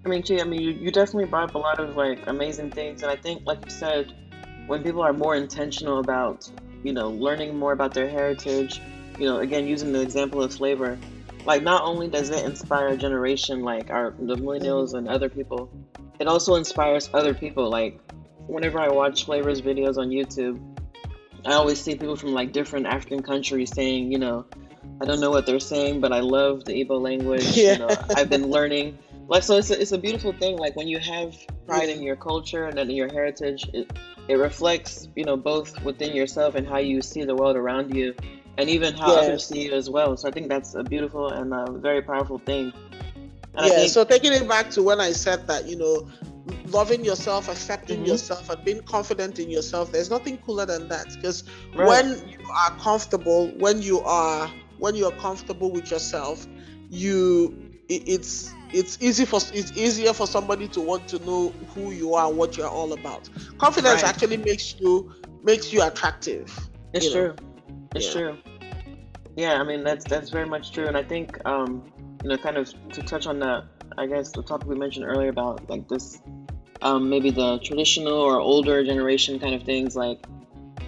I mean, gee, I mean, you, you definitely brought up a lot of like amazing things, and I think, like you said, when people are more intentional about, you know, learning more about their heritage, you know, again, using the example of Flavour, like not only does it inspire a generation like our the millennials and other people, it also inspires other people. Like whenever I watch Flavour's videos on YouTube, I always see people from like different African countries saying, you know, I don't know what they're saying, but I love the Igbo language. Yeah. You know, I've been learning. Like so, it's a, it's a beautiful thing. Like when you have pride in your culture and in your heritage, it it reflects, you know, both within yourself and how you see the world around you, and even how Yes. others see you as well. So I think that's a beautiful and a very powerful thing. And yeah think, so taking it back to when i said that you know loving yourself accepting Mhm. yourself and being confident in yourself there's nothing cooler than that because Right. when you are comfortable when you are when you are comfortable with yourself you it- it's it's easy for it's easier for somebody to want to know who you are and what you're all about confidence Right. actually makes you makes you attractive It's you know. true. It's Yeah. true. Yeah, I mean that's that's very much true, and I think um, you know, kind of to touch on that, I guess the topic we mentioned earlier about like this, um, maybe the traditional or older generation kind of things, like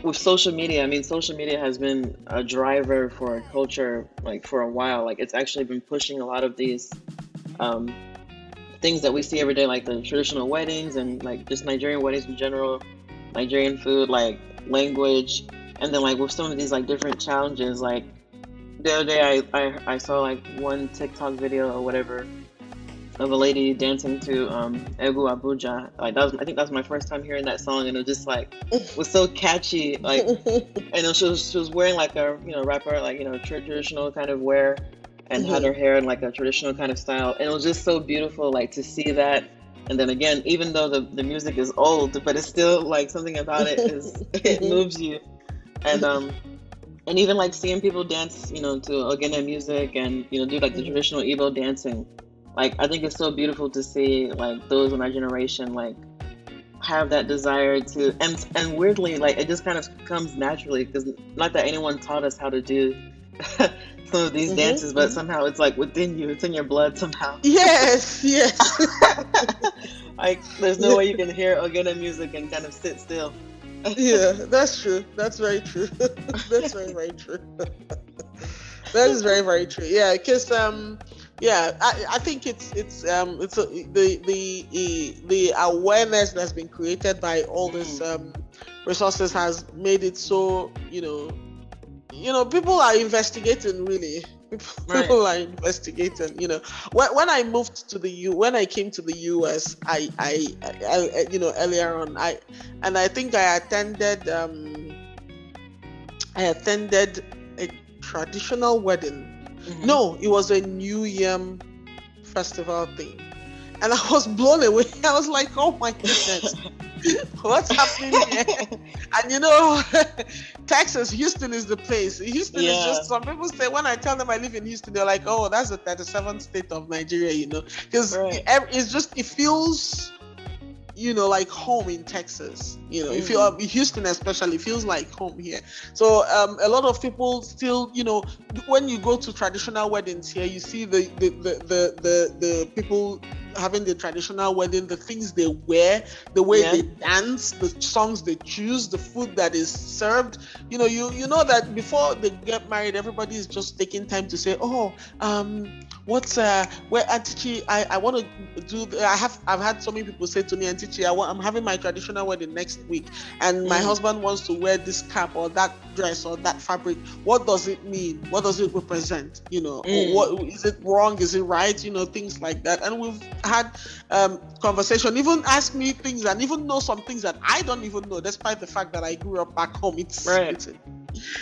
with social media. I mean, social media has been a driver for culture like for a while. Like it's actually been pushing a lot of these um, things that we see every day, like the traditional weddings and like just Nigerian weddings in general, Nigerian food, like language, and then like with some of these like different challenges, like the other day I, I, I saw like one TikTok video or whatever of a lady dancing to um Egu Abuja. Like that was I think that was my first time hearing that song and it was just like was so catchy. Like and then she was she was wearing like a you know rapper like you know tra- traditional kind of wear and had Mhm. her hair in like a traditional kind of style and it was just so beautiful like to see that and then again even though the, the music is old but it's still like something about it is it moves you and um and even like seeing people dance you know to Ogene music and you know do like the Mhm. traditional Igbo dancing like I think it's so beautiful to see like those in our generation like have that desire to and and weirdly like it just kind of comes naturally because not that anyone taught us how to do some of these Mhm, dances but mhm. somehow it's like within you it's in your blood somehow yes yes like there's no way you can hear Ogene music and kind of sit still yeah, that's true. That's very true. that's very very true. that is very very true. Yeah, because um, yeah, I, I think it's it's um it's a, the the the awareness that's been created by all this um resources has made it so you know you know people are investigating really People, right. are investigating. You know, when, when I moved to the U, when I came to the US, I, I, I, you know, earlier on, I, and I think I attended, um, I attended a traditional wedding. Mm-hmm. No, it was a New Year festival thing, and I was blown away. I was like, oh my goodness. What's happening here? and you know, Texas, Houston is the place. Houston yeah. is just some people say when I tell them I live in Houston, they're like, "Oh, that's the 37th state of Nigeria," you know, because right. it's just it feels you know, like home in Texas. You know, mm. if you're Houston, especially, feels like home here. So um, a lot of people still, you know, when you go to traditional weddings here, you see the the the the, the, the people having the traditional wedding, the things they wear, the way yeah. they dance, the songs they choose, the food that is served. You know, you you know that before they get married, everybody is just taking time to say, oh, um, what's uh, where Auntie I I want to do. I have I've had so many people say to me, Auntie I want I'm having my traditional wedding next week, and my mm. husband wants to wear this cap or that dress or that fabric. What does it mean? What does it represent? You know, mm. what is it wrong? Is it right? You know, things like that. And we've had um, conversation, even ask me things and even know some things that I don't even know, despite the fact that I grew up back home. It's, right. it's,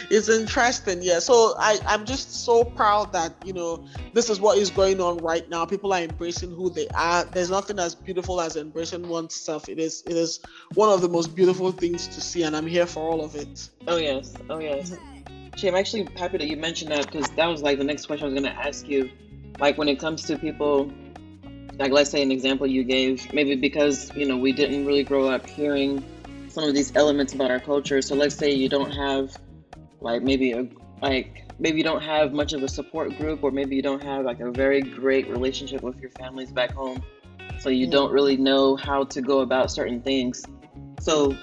it's interesting. Yeah. So I, I'm just so proud that, you know, this is what is going on right now. People are embracing who they are. There's nothing as beautiful as embracing oneself. It is, it is one of the most beautiful things to see. And I'm here for all of it. Oh, yes. Oh, yes. Chi, I'm actually happy that you mentioned that because that was like the next question I was going to ask you. Like when it comes to people like let's say an example you gave maybe because you know we didn't really grow up hearing some of these elements about our culture so let's say you don't have like maybe a like maybe you don't have much of a support group or maybe you don't have like a very great relationship with your families back home. So you don't really know how to go about certain things. So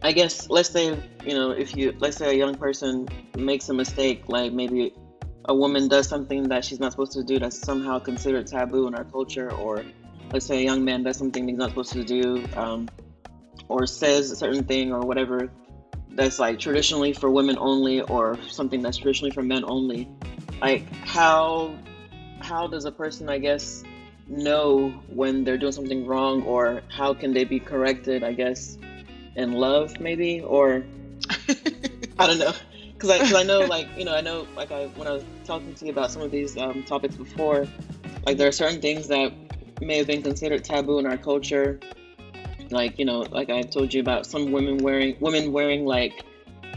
i guess let's say you know if you let's say a young person makes a mistake like maybe a woman does something that she's not supposed to do that's somehow considered taboo in our culture, or let's say a young man does something he's not supposed to do, um, or says a certain thing or whatever that's like traditionally for women only, or something that's traditionally for men only. Like how how does a person, I guess, know when they're doing something wrong, or how can they be corrected? I guess in love, maybe, or I don't know because I, cause I know like you know I know like I when I was talking to you about some of these um, topics before, like there are certain things that may have been considered taboo in our culture, like you know like I told you about some women wearing women wearing like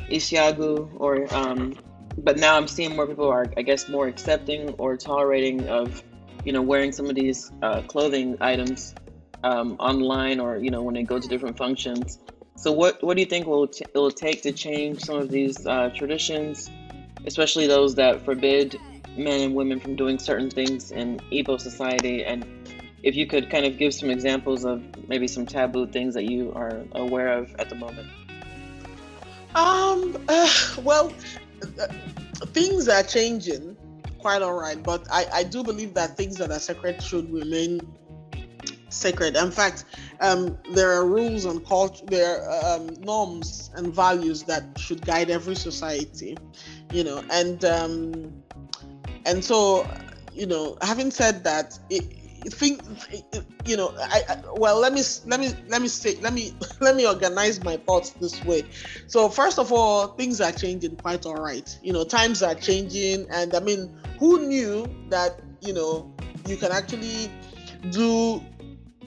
isiagu or um, but now I'm seeing more people are I guess more accepting or tolerating of you know wearing some of these uh, clothing items um, online or you know when they go to different functions so, what what do you think will t- it will take to change some of these uh, traditions, especially those that forbid men and women from doing certain things in Igbo society? And if you could kind of give some examples of maybe some taboo things that you are aware of at the moment. Um. Uh, well, uh, things are changing quite all right, but I I do believe that things that are sacred should remain sacred. In fact, um, there are rules and culture, there are um, norms and values that should guide every society, you know. And um, and so, you know, having said that, it, think you know I, I, well let me let me let me say let me let me organize my thoughts this way. So first of all things are changing quite all right. You know times are changing and i mean who knew that you know you can actually do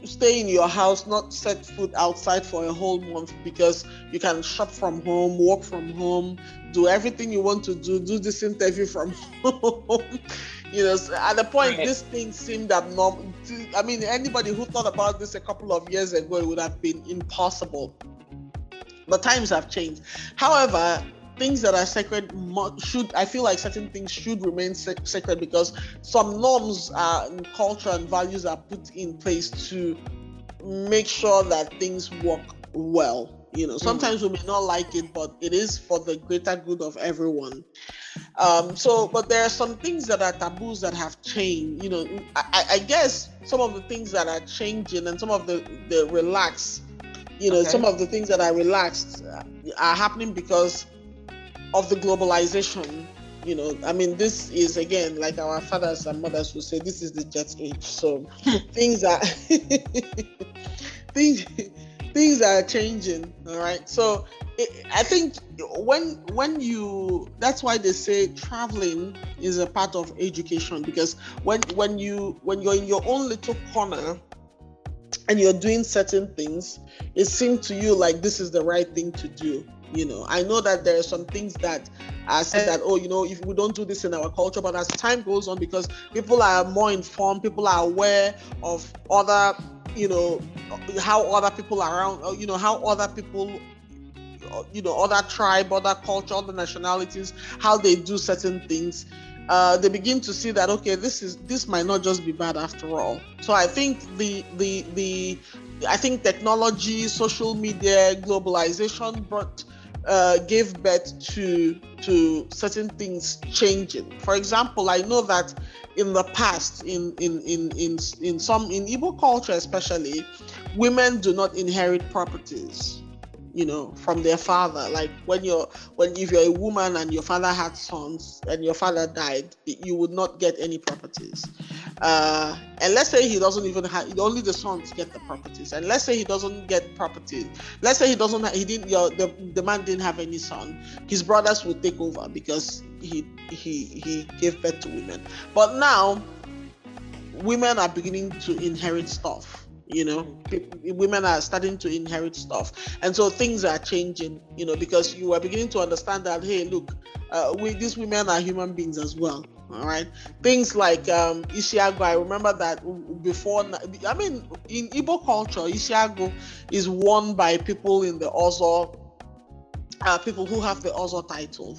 stay in your house, not set foot outside for a whole month because you can shop from home, work from home, do everything you want to do, do this interview from home. you know, at the point right. this thing seemed abnormal. I mean, anybody who thought about this a couple of years ago, it would have been impossible. But times have changed. However, things that are sacred should i feel like certain things should remain sacred because some norms uh, and culture and values are put in place to make sure that things work well you know sometimes mm-hmm. we may not like it but it is for the greater good of everyone um so but there are some things that are taboos that have changed you know i, I guess some of the things that are changing and some of the the relaxed you know okay. some of the things that are relaxed uh, are happening because of the globalization you know i mean this is again like our fathers and mothers would say this is the jet age so things are things things are changing all right? So it, i think when when you that's why they say traveling is a part of education because when when you when you're in your own little corner and you're doing certain things it seems to you like this is the right thing to do you know? I know that there are some things that i said that oh you know if we don't do this in our culture but as time goes on because people are more informed people are aware of other you know how other people around you know how other people you know other tribe other culture other nationalities how they do certain things uh, they begin to see that okay this is this might not just be bad after all. So i think the the the i think technology social media globalization brought uh, gave birth to to certain things changing. For example, I know that in the past, in in in in, in some in Igbo culture especially, women do not inherit properties you know from their father like when you're when if you're a woman and your father had sons and your father died you would not get any properties uh, and let's say he doesn't even have only the sons get the properties. And let's say he doesn't get property let's say he doesn't he didn't your the, the man didn't have any son. His brothers would take over because he he he gave birth to women. But now women are beginning to inherit stuff you know? People, women are starting to inherit stuff. And so things are changing you know because you are beginning to understand that hey look uh, we these women are human beings as well all right things like um isiagu i remember that before i mean in Igbo culture isiagu is worn by people in the ozo uh, people who have the ozo title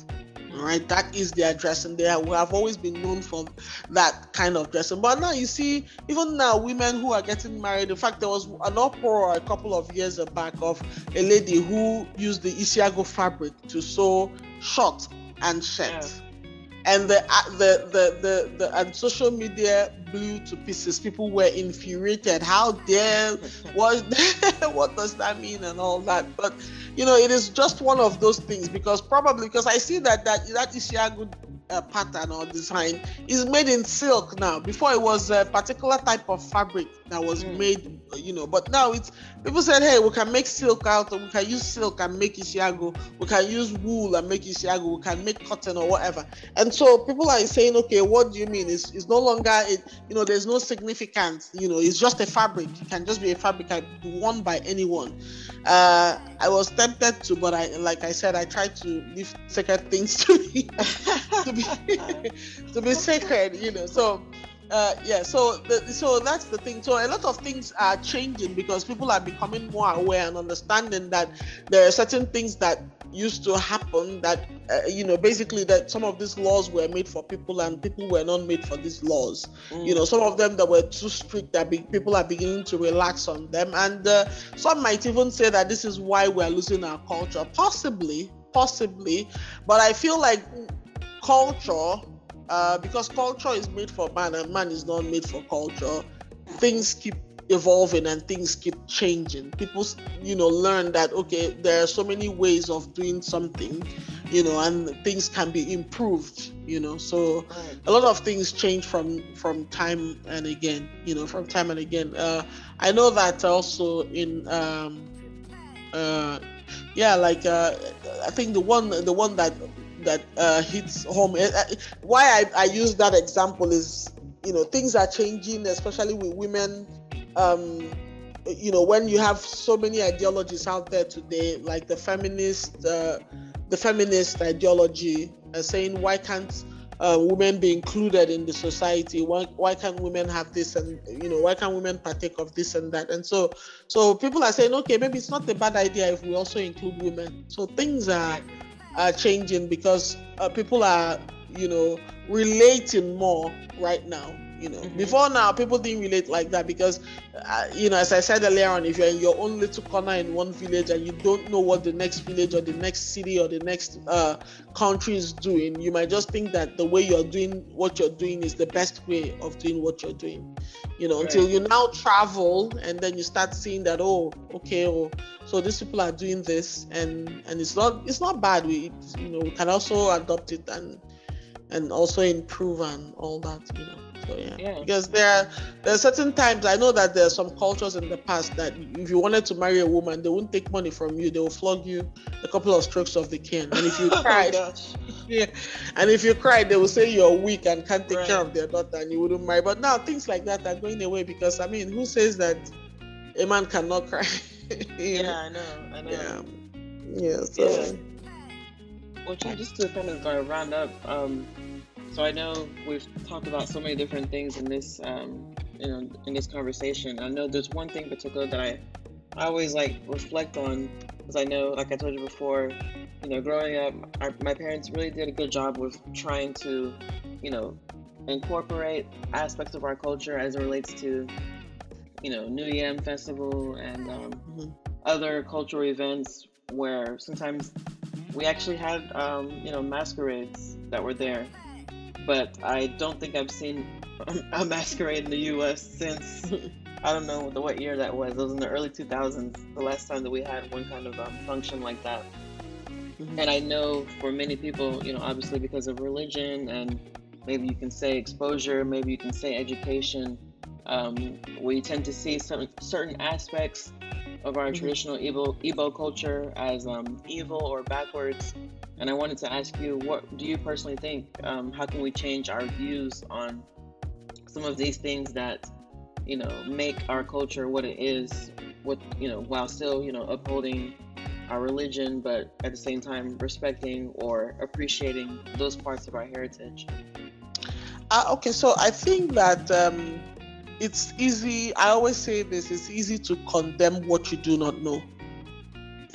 all right, that is their dressing. They have, have always been known for that kind of dressing. But now you see, even now, women who are getting married. In fact, there was an uproar a couple of years back of a lady who used the Isiagu fabric to sew shorts and shirts. Yeah and the, uh, the the the the and social media blew to pieces. People were infuriated. How dare what what does that mean and all that? But you know, it is just one of those things because probably because I see that that that Isiagu uh, pattern or design is made in silk now. Before it was a particular type of fabric that was mm. made, you know, but now it's people said, hey, we can make silk out, we can use silk and make isiagu, we can use wool and make isiagu, we can make cotton or whatever. And so people are saying, okay, what do you mean? It's, it's no longer, it, you know, there's no significance, you know, it's just a fabric. It can just be a fabric worn by anyone. Uh, I was tempted to, but I, like I said, I tried to leave sacred things to me. be, to be sacred, you know. So uh, yeah, so the, so that's the thing. So a lot of things are changing because people are becoming more aware and understanding that there are certain things that used to happen that uh, you know basically that some of these laws were made for people and people were not made for these laws. Mm. You know, some of them that were too strict that be, people are beginning to relax on them, and uh, some might even say that this is why we're losing our culture. Possibly, possibly, but I feel like culture uh, because culture is made for man and man is not made for culture. Things keep evolving and things keep changing. People you know learn that okay there are so many ways of doing something you know and things can be improved you know. So a lot of things change from from time and again you know from time and again. Uh i know that also in um uh yeah like uh i think the one the one that that uh, hits home. Uh, why I, I use that example is, you know, things are changing, especially with women. Um, you know, when you have so many ideologies out there today, like the feminist, uh, the feminist ideology, uh, saying why can't uh, women be included in the society? Why, why can't women have this and you know why can't women partake of this and that? And so so people are saying, okay, maybe it's not a bad idea if we also include women. So things are are changing because uh, people are, you know, relating more right now. You know, mm-hmm. before now people didn't relate like that because, uh, you know, as I said earlier on, if you're in your own little corner in one village and you don't know what the next village or the next city or the next uh, country is doing, you might just think that the way you're doing what you're doing is the best way of doing what you're doing. You know, right. until you now travel and then you start seeing that, oh, okay, oh, so these people are doing this and and it's not it's not bad we you know we can also adopt it and and also improve and all that, you know. So yeah. yeah. Because there are there are certain times I know that there are some cultures in the past that if you wanted to marry a woman, they won't take money from you. They will flog you a couple of strokes of the cane. And if you cried, oh yeah, and if you cried, they will say you're weak and can't take right. care of their daughter and you wouldn't marry. But now things like that are going away because I mean, who says that a man cannot cry? yeah, I know, I know. Yeah. Yeah, so yeah. well just to kind of uh, round up, um, so I know we've talked about so many different things in this, um, you know, in this conversation. I know there's one thing in particular that I, I always like reflect on, because I know, like I told you before, you know, growing up, our, my parents really did a good job with trying to, you know, incorporate aspects of our culture as it relates to, you know, New Yam Festival and um, mm-hmm. other cultural events where sometimes we actually had, um, you know, masquerades that were there but I don't think I've seen a masquerade in the U.S. since I don't know the, what year that was. It was in the early 2000s, the last time that we had one kind of um, function like that. Mm-hmm. And I know for many people, you know, obviously because of religion and maybe you can say exposure, maybe you can say education, um, we tend to see some certain aspects of our mm-hmm. traditional Igbo, Igbo culture as um, evil or backwards and I wanted to ask you, what do you personally think? Um, how can we change our views on some of these things that, you know, make our culture what it is, what you know, while still, you know, upholding our religion, but at the same time respecting or appreciating those parts of our heritage? Uh, okay, so I think that um, it's easy. I always say this: it's easy to condemn what you do not know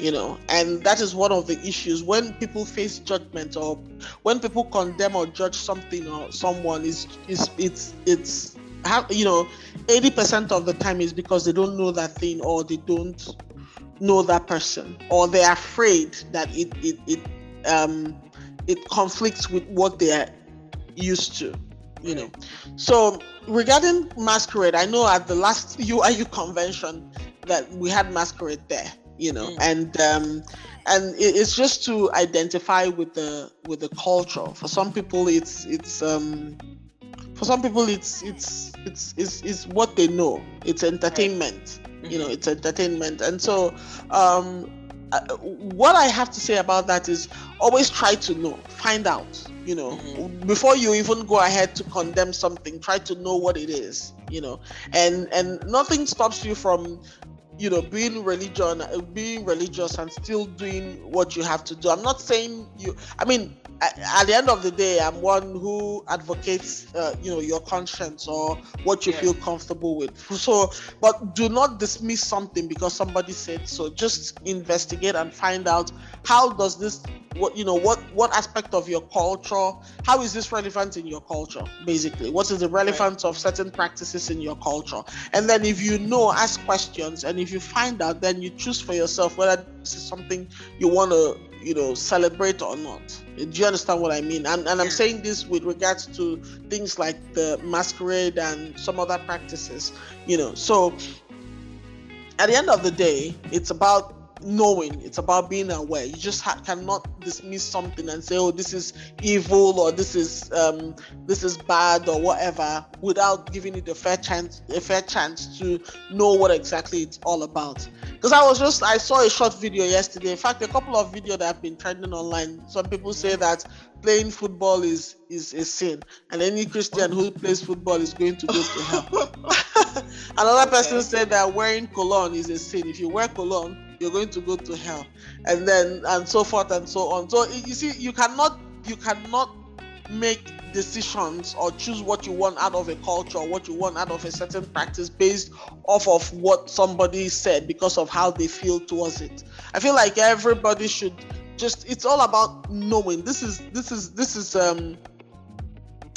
you know and that is one of the issues when people face judgment or when people condemn or judge something or someone is is it's it's you know 80% of the time is because they don't know that thing or they don't know that person or they're afraid that it it, it um it conflicts with what they're used to you know so regarding masquerade i know at the last UIU convention that we had masquerade there you know, mm. and um, and it's just to identify with the with the culture. For some people, it's it's um, for some people it's it's it's it's, it's what they know. It's entertainment. Mm-hmm. You know, it's entertainment, and so um, uh, what I have to say about that is always try to know, find out, you know, mm-hmm. before you even go ahead to condemn something, try to know what it is, you know, and and nothing stops you from you know being religion being religious and still doing what you have to do. I'm not saying you i mean at the end of the day i'm one who advocates uh, you know your conscience or what you yeah. feel comfortable with. So but do not dismiss something because somebody said so. Just investigate and find out how does this what you know what what aspect of your culture how is this relevant in your culture basically? What is the relevance right. of certain practices in your culture? And then if you know ask questions and if you find out then you choose for yourself whether this is something you want to you know celebrate or not. Do you understand what i mean? And, and i'm saying this with regards to things like the masquerade and some other practices you know. So at the end of the day it's about knowing. It's about being aware. You just ha- cannot dismiss something and say oh this is evil or this is um this is bad or whatever without giving it a fair chance a fair chance to know what exactly it's all about. Because i was just i saw a short video yesterday. In fact a couple of videos that have been trending online. Some people say that playing football is is a sin and any christian who plays football is going to go to hell. Another person said that wearing cologne is a sin. If you wear cologne you're going to go to hell. And then and so forth and so on. So you see you cannot you cannot make decisions or choose what you want out of a culture what you want out of a certain practice based off of what somebody said because of how they feel towards it. I feel like everybody should just it's all about knowing. This is this is this is um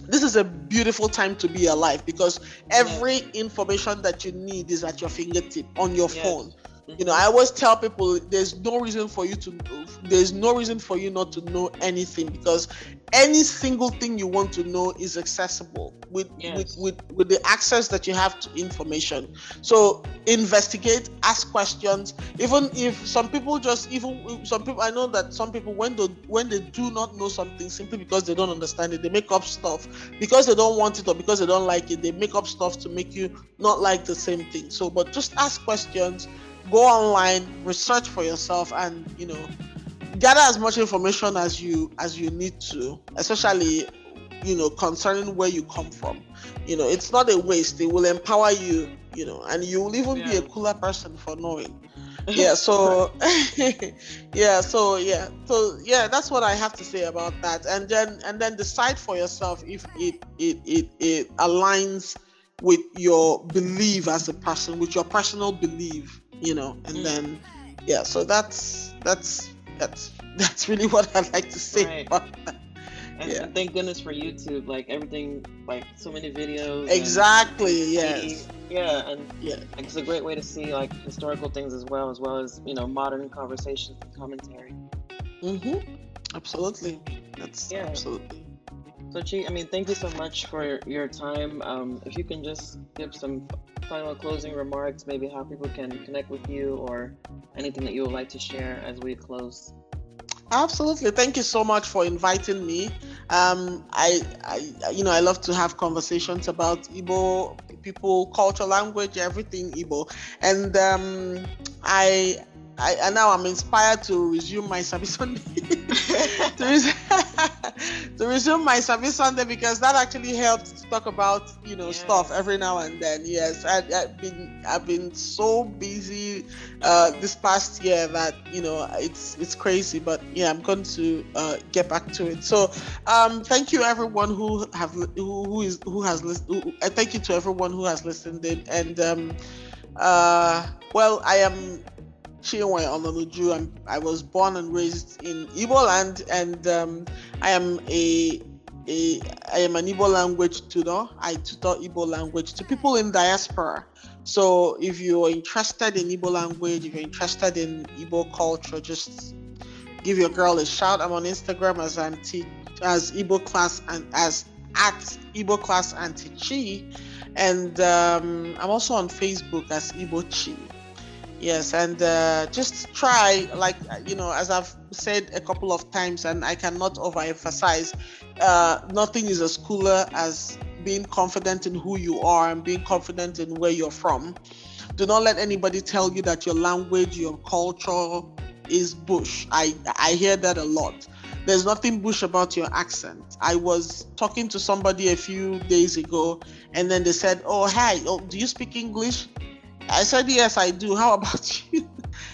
this is a beautiful time to be alive because every information that you need is at your fingertip on your phone. You know, I always tell people there's no reason for you to there's no reason for you not to know anything because any single thing you want to know is accessible with, yes. with, with, with the access that you have to information. So investigate, ask questions. Even if some people just even some people I know that some people when they when they do not know something simply because they don't understand it, they make up stuff because they don't want it or because they don't like it, they make up stuff to make you not like the same thing. So but just ask questions, go online, research for yourself and you know gather as much information as you as you need to especially you know concerning where you come from. You know it's not a waste. It will empower you you know and you will even yeah. be a cooler person for knowing. Yeah so yeah so yeah so yeah that's what i have to say about that. And then and then decide for yourself if it it it, it aligns with your belief as a person with your personal belief you know and mm. then yeah so that's that's that's that's really what I'd like to say. Right. And, yeah. thank goodness for YouTube, like everything, like so many videos. Exactly. Yes. Yeah, and yeah, it's a great way to see like historical things as well, as well as you know modern conversations and commentary. Mhm. Absolutely. That's yeah. absolutely. So, Chi, I mean, thank you so much for your time. Um, if you can just give some final closing remarks, maybe how people can connect with you or anything that you would like to share as we close. Absolutely. Thank you so much for inviting me. Um, I, I, you know, I love to have conversations about Igbo people, culture, language, everything Igbo, and um, I I, and now I'm inspired to resume my service Sunday. to, resume, to, resume, my service Sunday because that actually helps to talk about you know stuff every now and then. Yes, I, have been I've been so busy uh, this past year that you know it's it's crazy. But yeah, I'm going to uh, get back to it. So um, thank you everyone who have who, who is who has listened. Thank you to everyone who has listened in and. Um, uh, well, I am Chinwe. I'm, I was born and raised in Igbo land, and um, I am a, a I am an Igbo language tutor. I tutor Igbo language to people in diaspora. So if you're interested in Igbo language, if you're interested in Igbo culture, just give your girl a shout. I'm on Instagram as anti as Igbo class and as at Igbo class Aunty Chi, and um, I'm also on Facebook as Igbo Chi yes and uh, just try like you know as i've said a couple of times and i cannot overemphasize uh, nothing is as cooler as being confident in who you are and being confident in where you're from do not let anybody tell you that your language your culture is bush i i hear that a lot there's nothing bush about your accent. I was talking to somebody a few days ago, and then they said, "Oh, hi, oh, do you speak English?" I said, Yes, I do. How about you?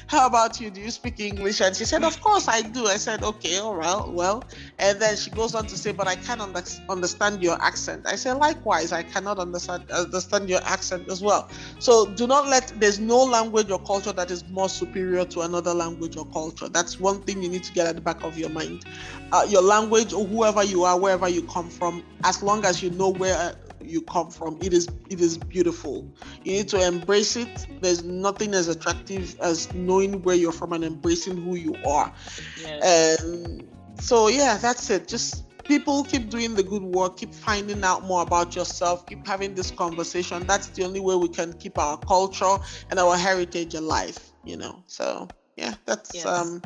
How about you? Do you speak English? And she said, Of course I do. I said, Okay, all right, well. And then she goes on to say, But I can't under- understand your accent. I said, Likewise, I cannot understand understand your accent as well. So do not let there's no language or culture that is more superior to another language or culture. That's one thing you need to get at the back of your mind. Uh, your language or whoever you are, wherever you come from, as long as you know where you come from it is it is beautiful. You need to embrace it. There's nothing as attractive as knowing where you're from and embracing who you are. Yes. and so yeah that's it. Just people keep doing the good work keep finding out more about yourself keep having this conversation. That's the only way we can keep our culture and our heritage alive you know? So yeah that's yes. um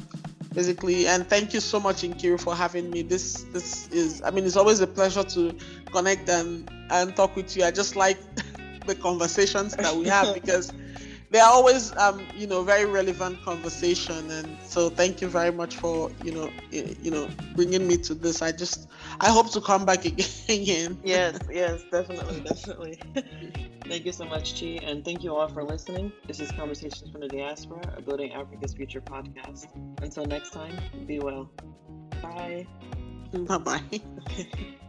basically. And thank you so much Nkiru for having me. This this is i mean it's always a pleasure to connect and and talk with you. I just like the conversations that we have because they are always um you know very relevant conversation and so thank you very much for you know you know bringing me to this i just i hope to come back again yes yes definitely definitely Thank you so much, Chi, and thank you all for listening. This is Conversations from the Diaspora, a Building Africa's Future podcast. Until next time, be well. Bye. Bye bye.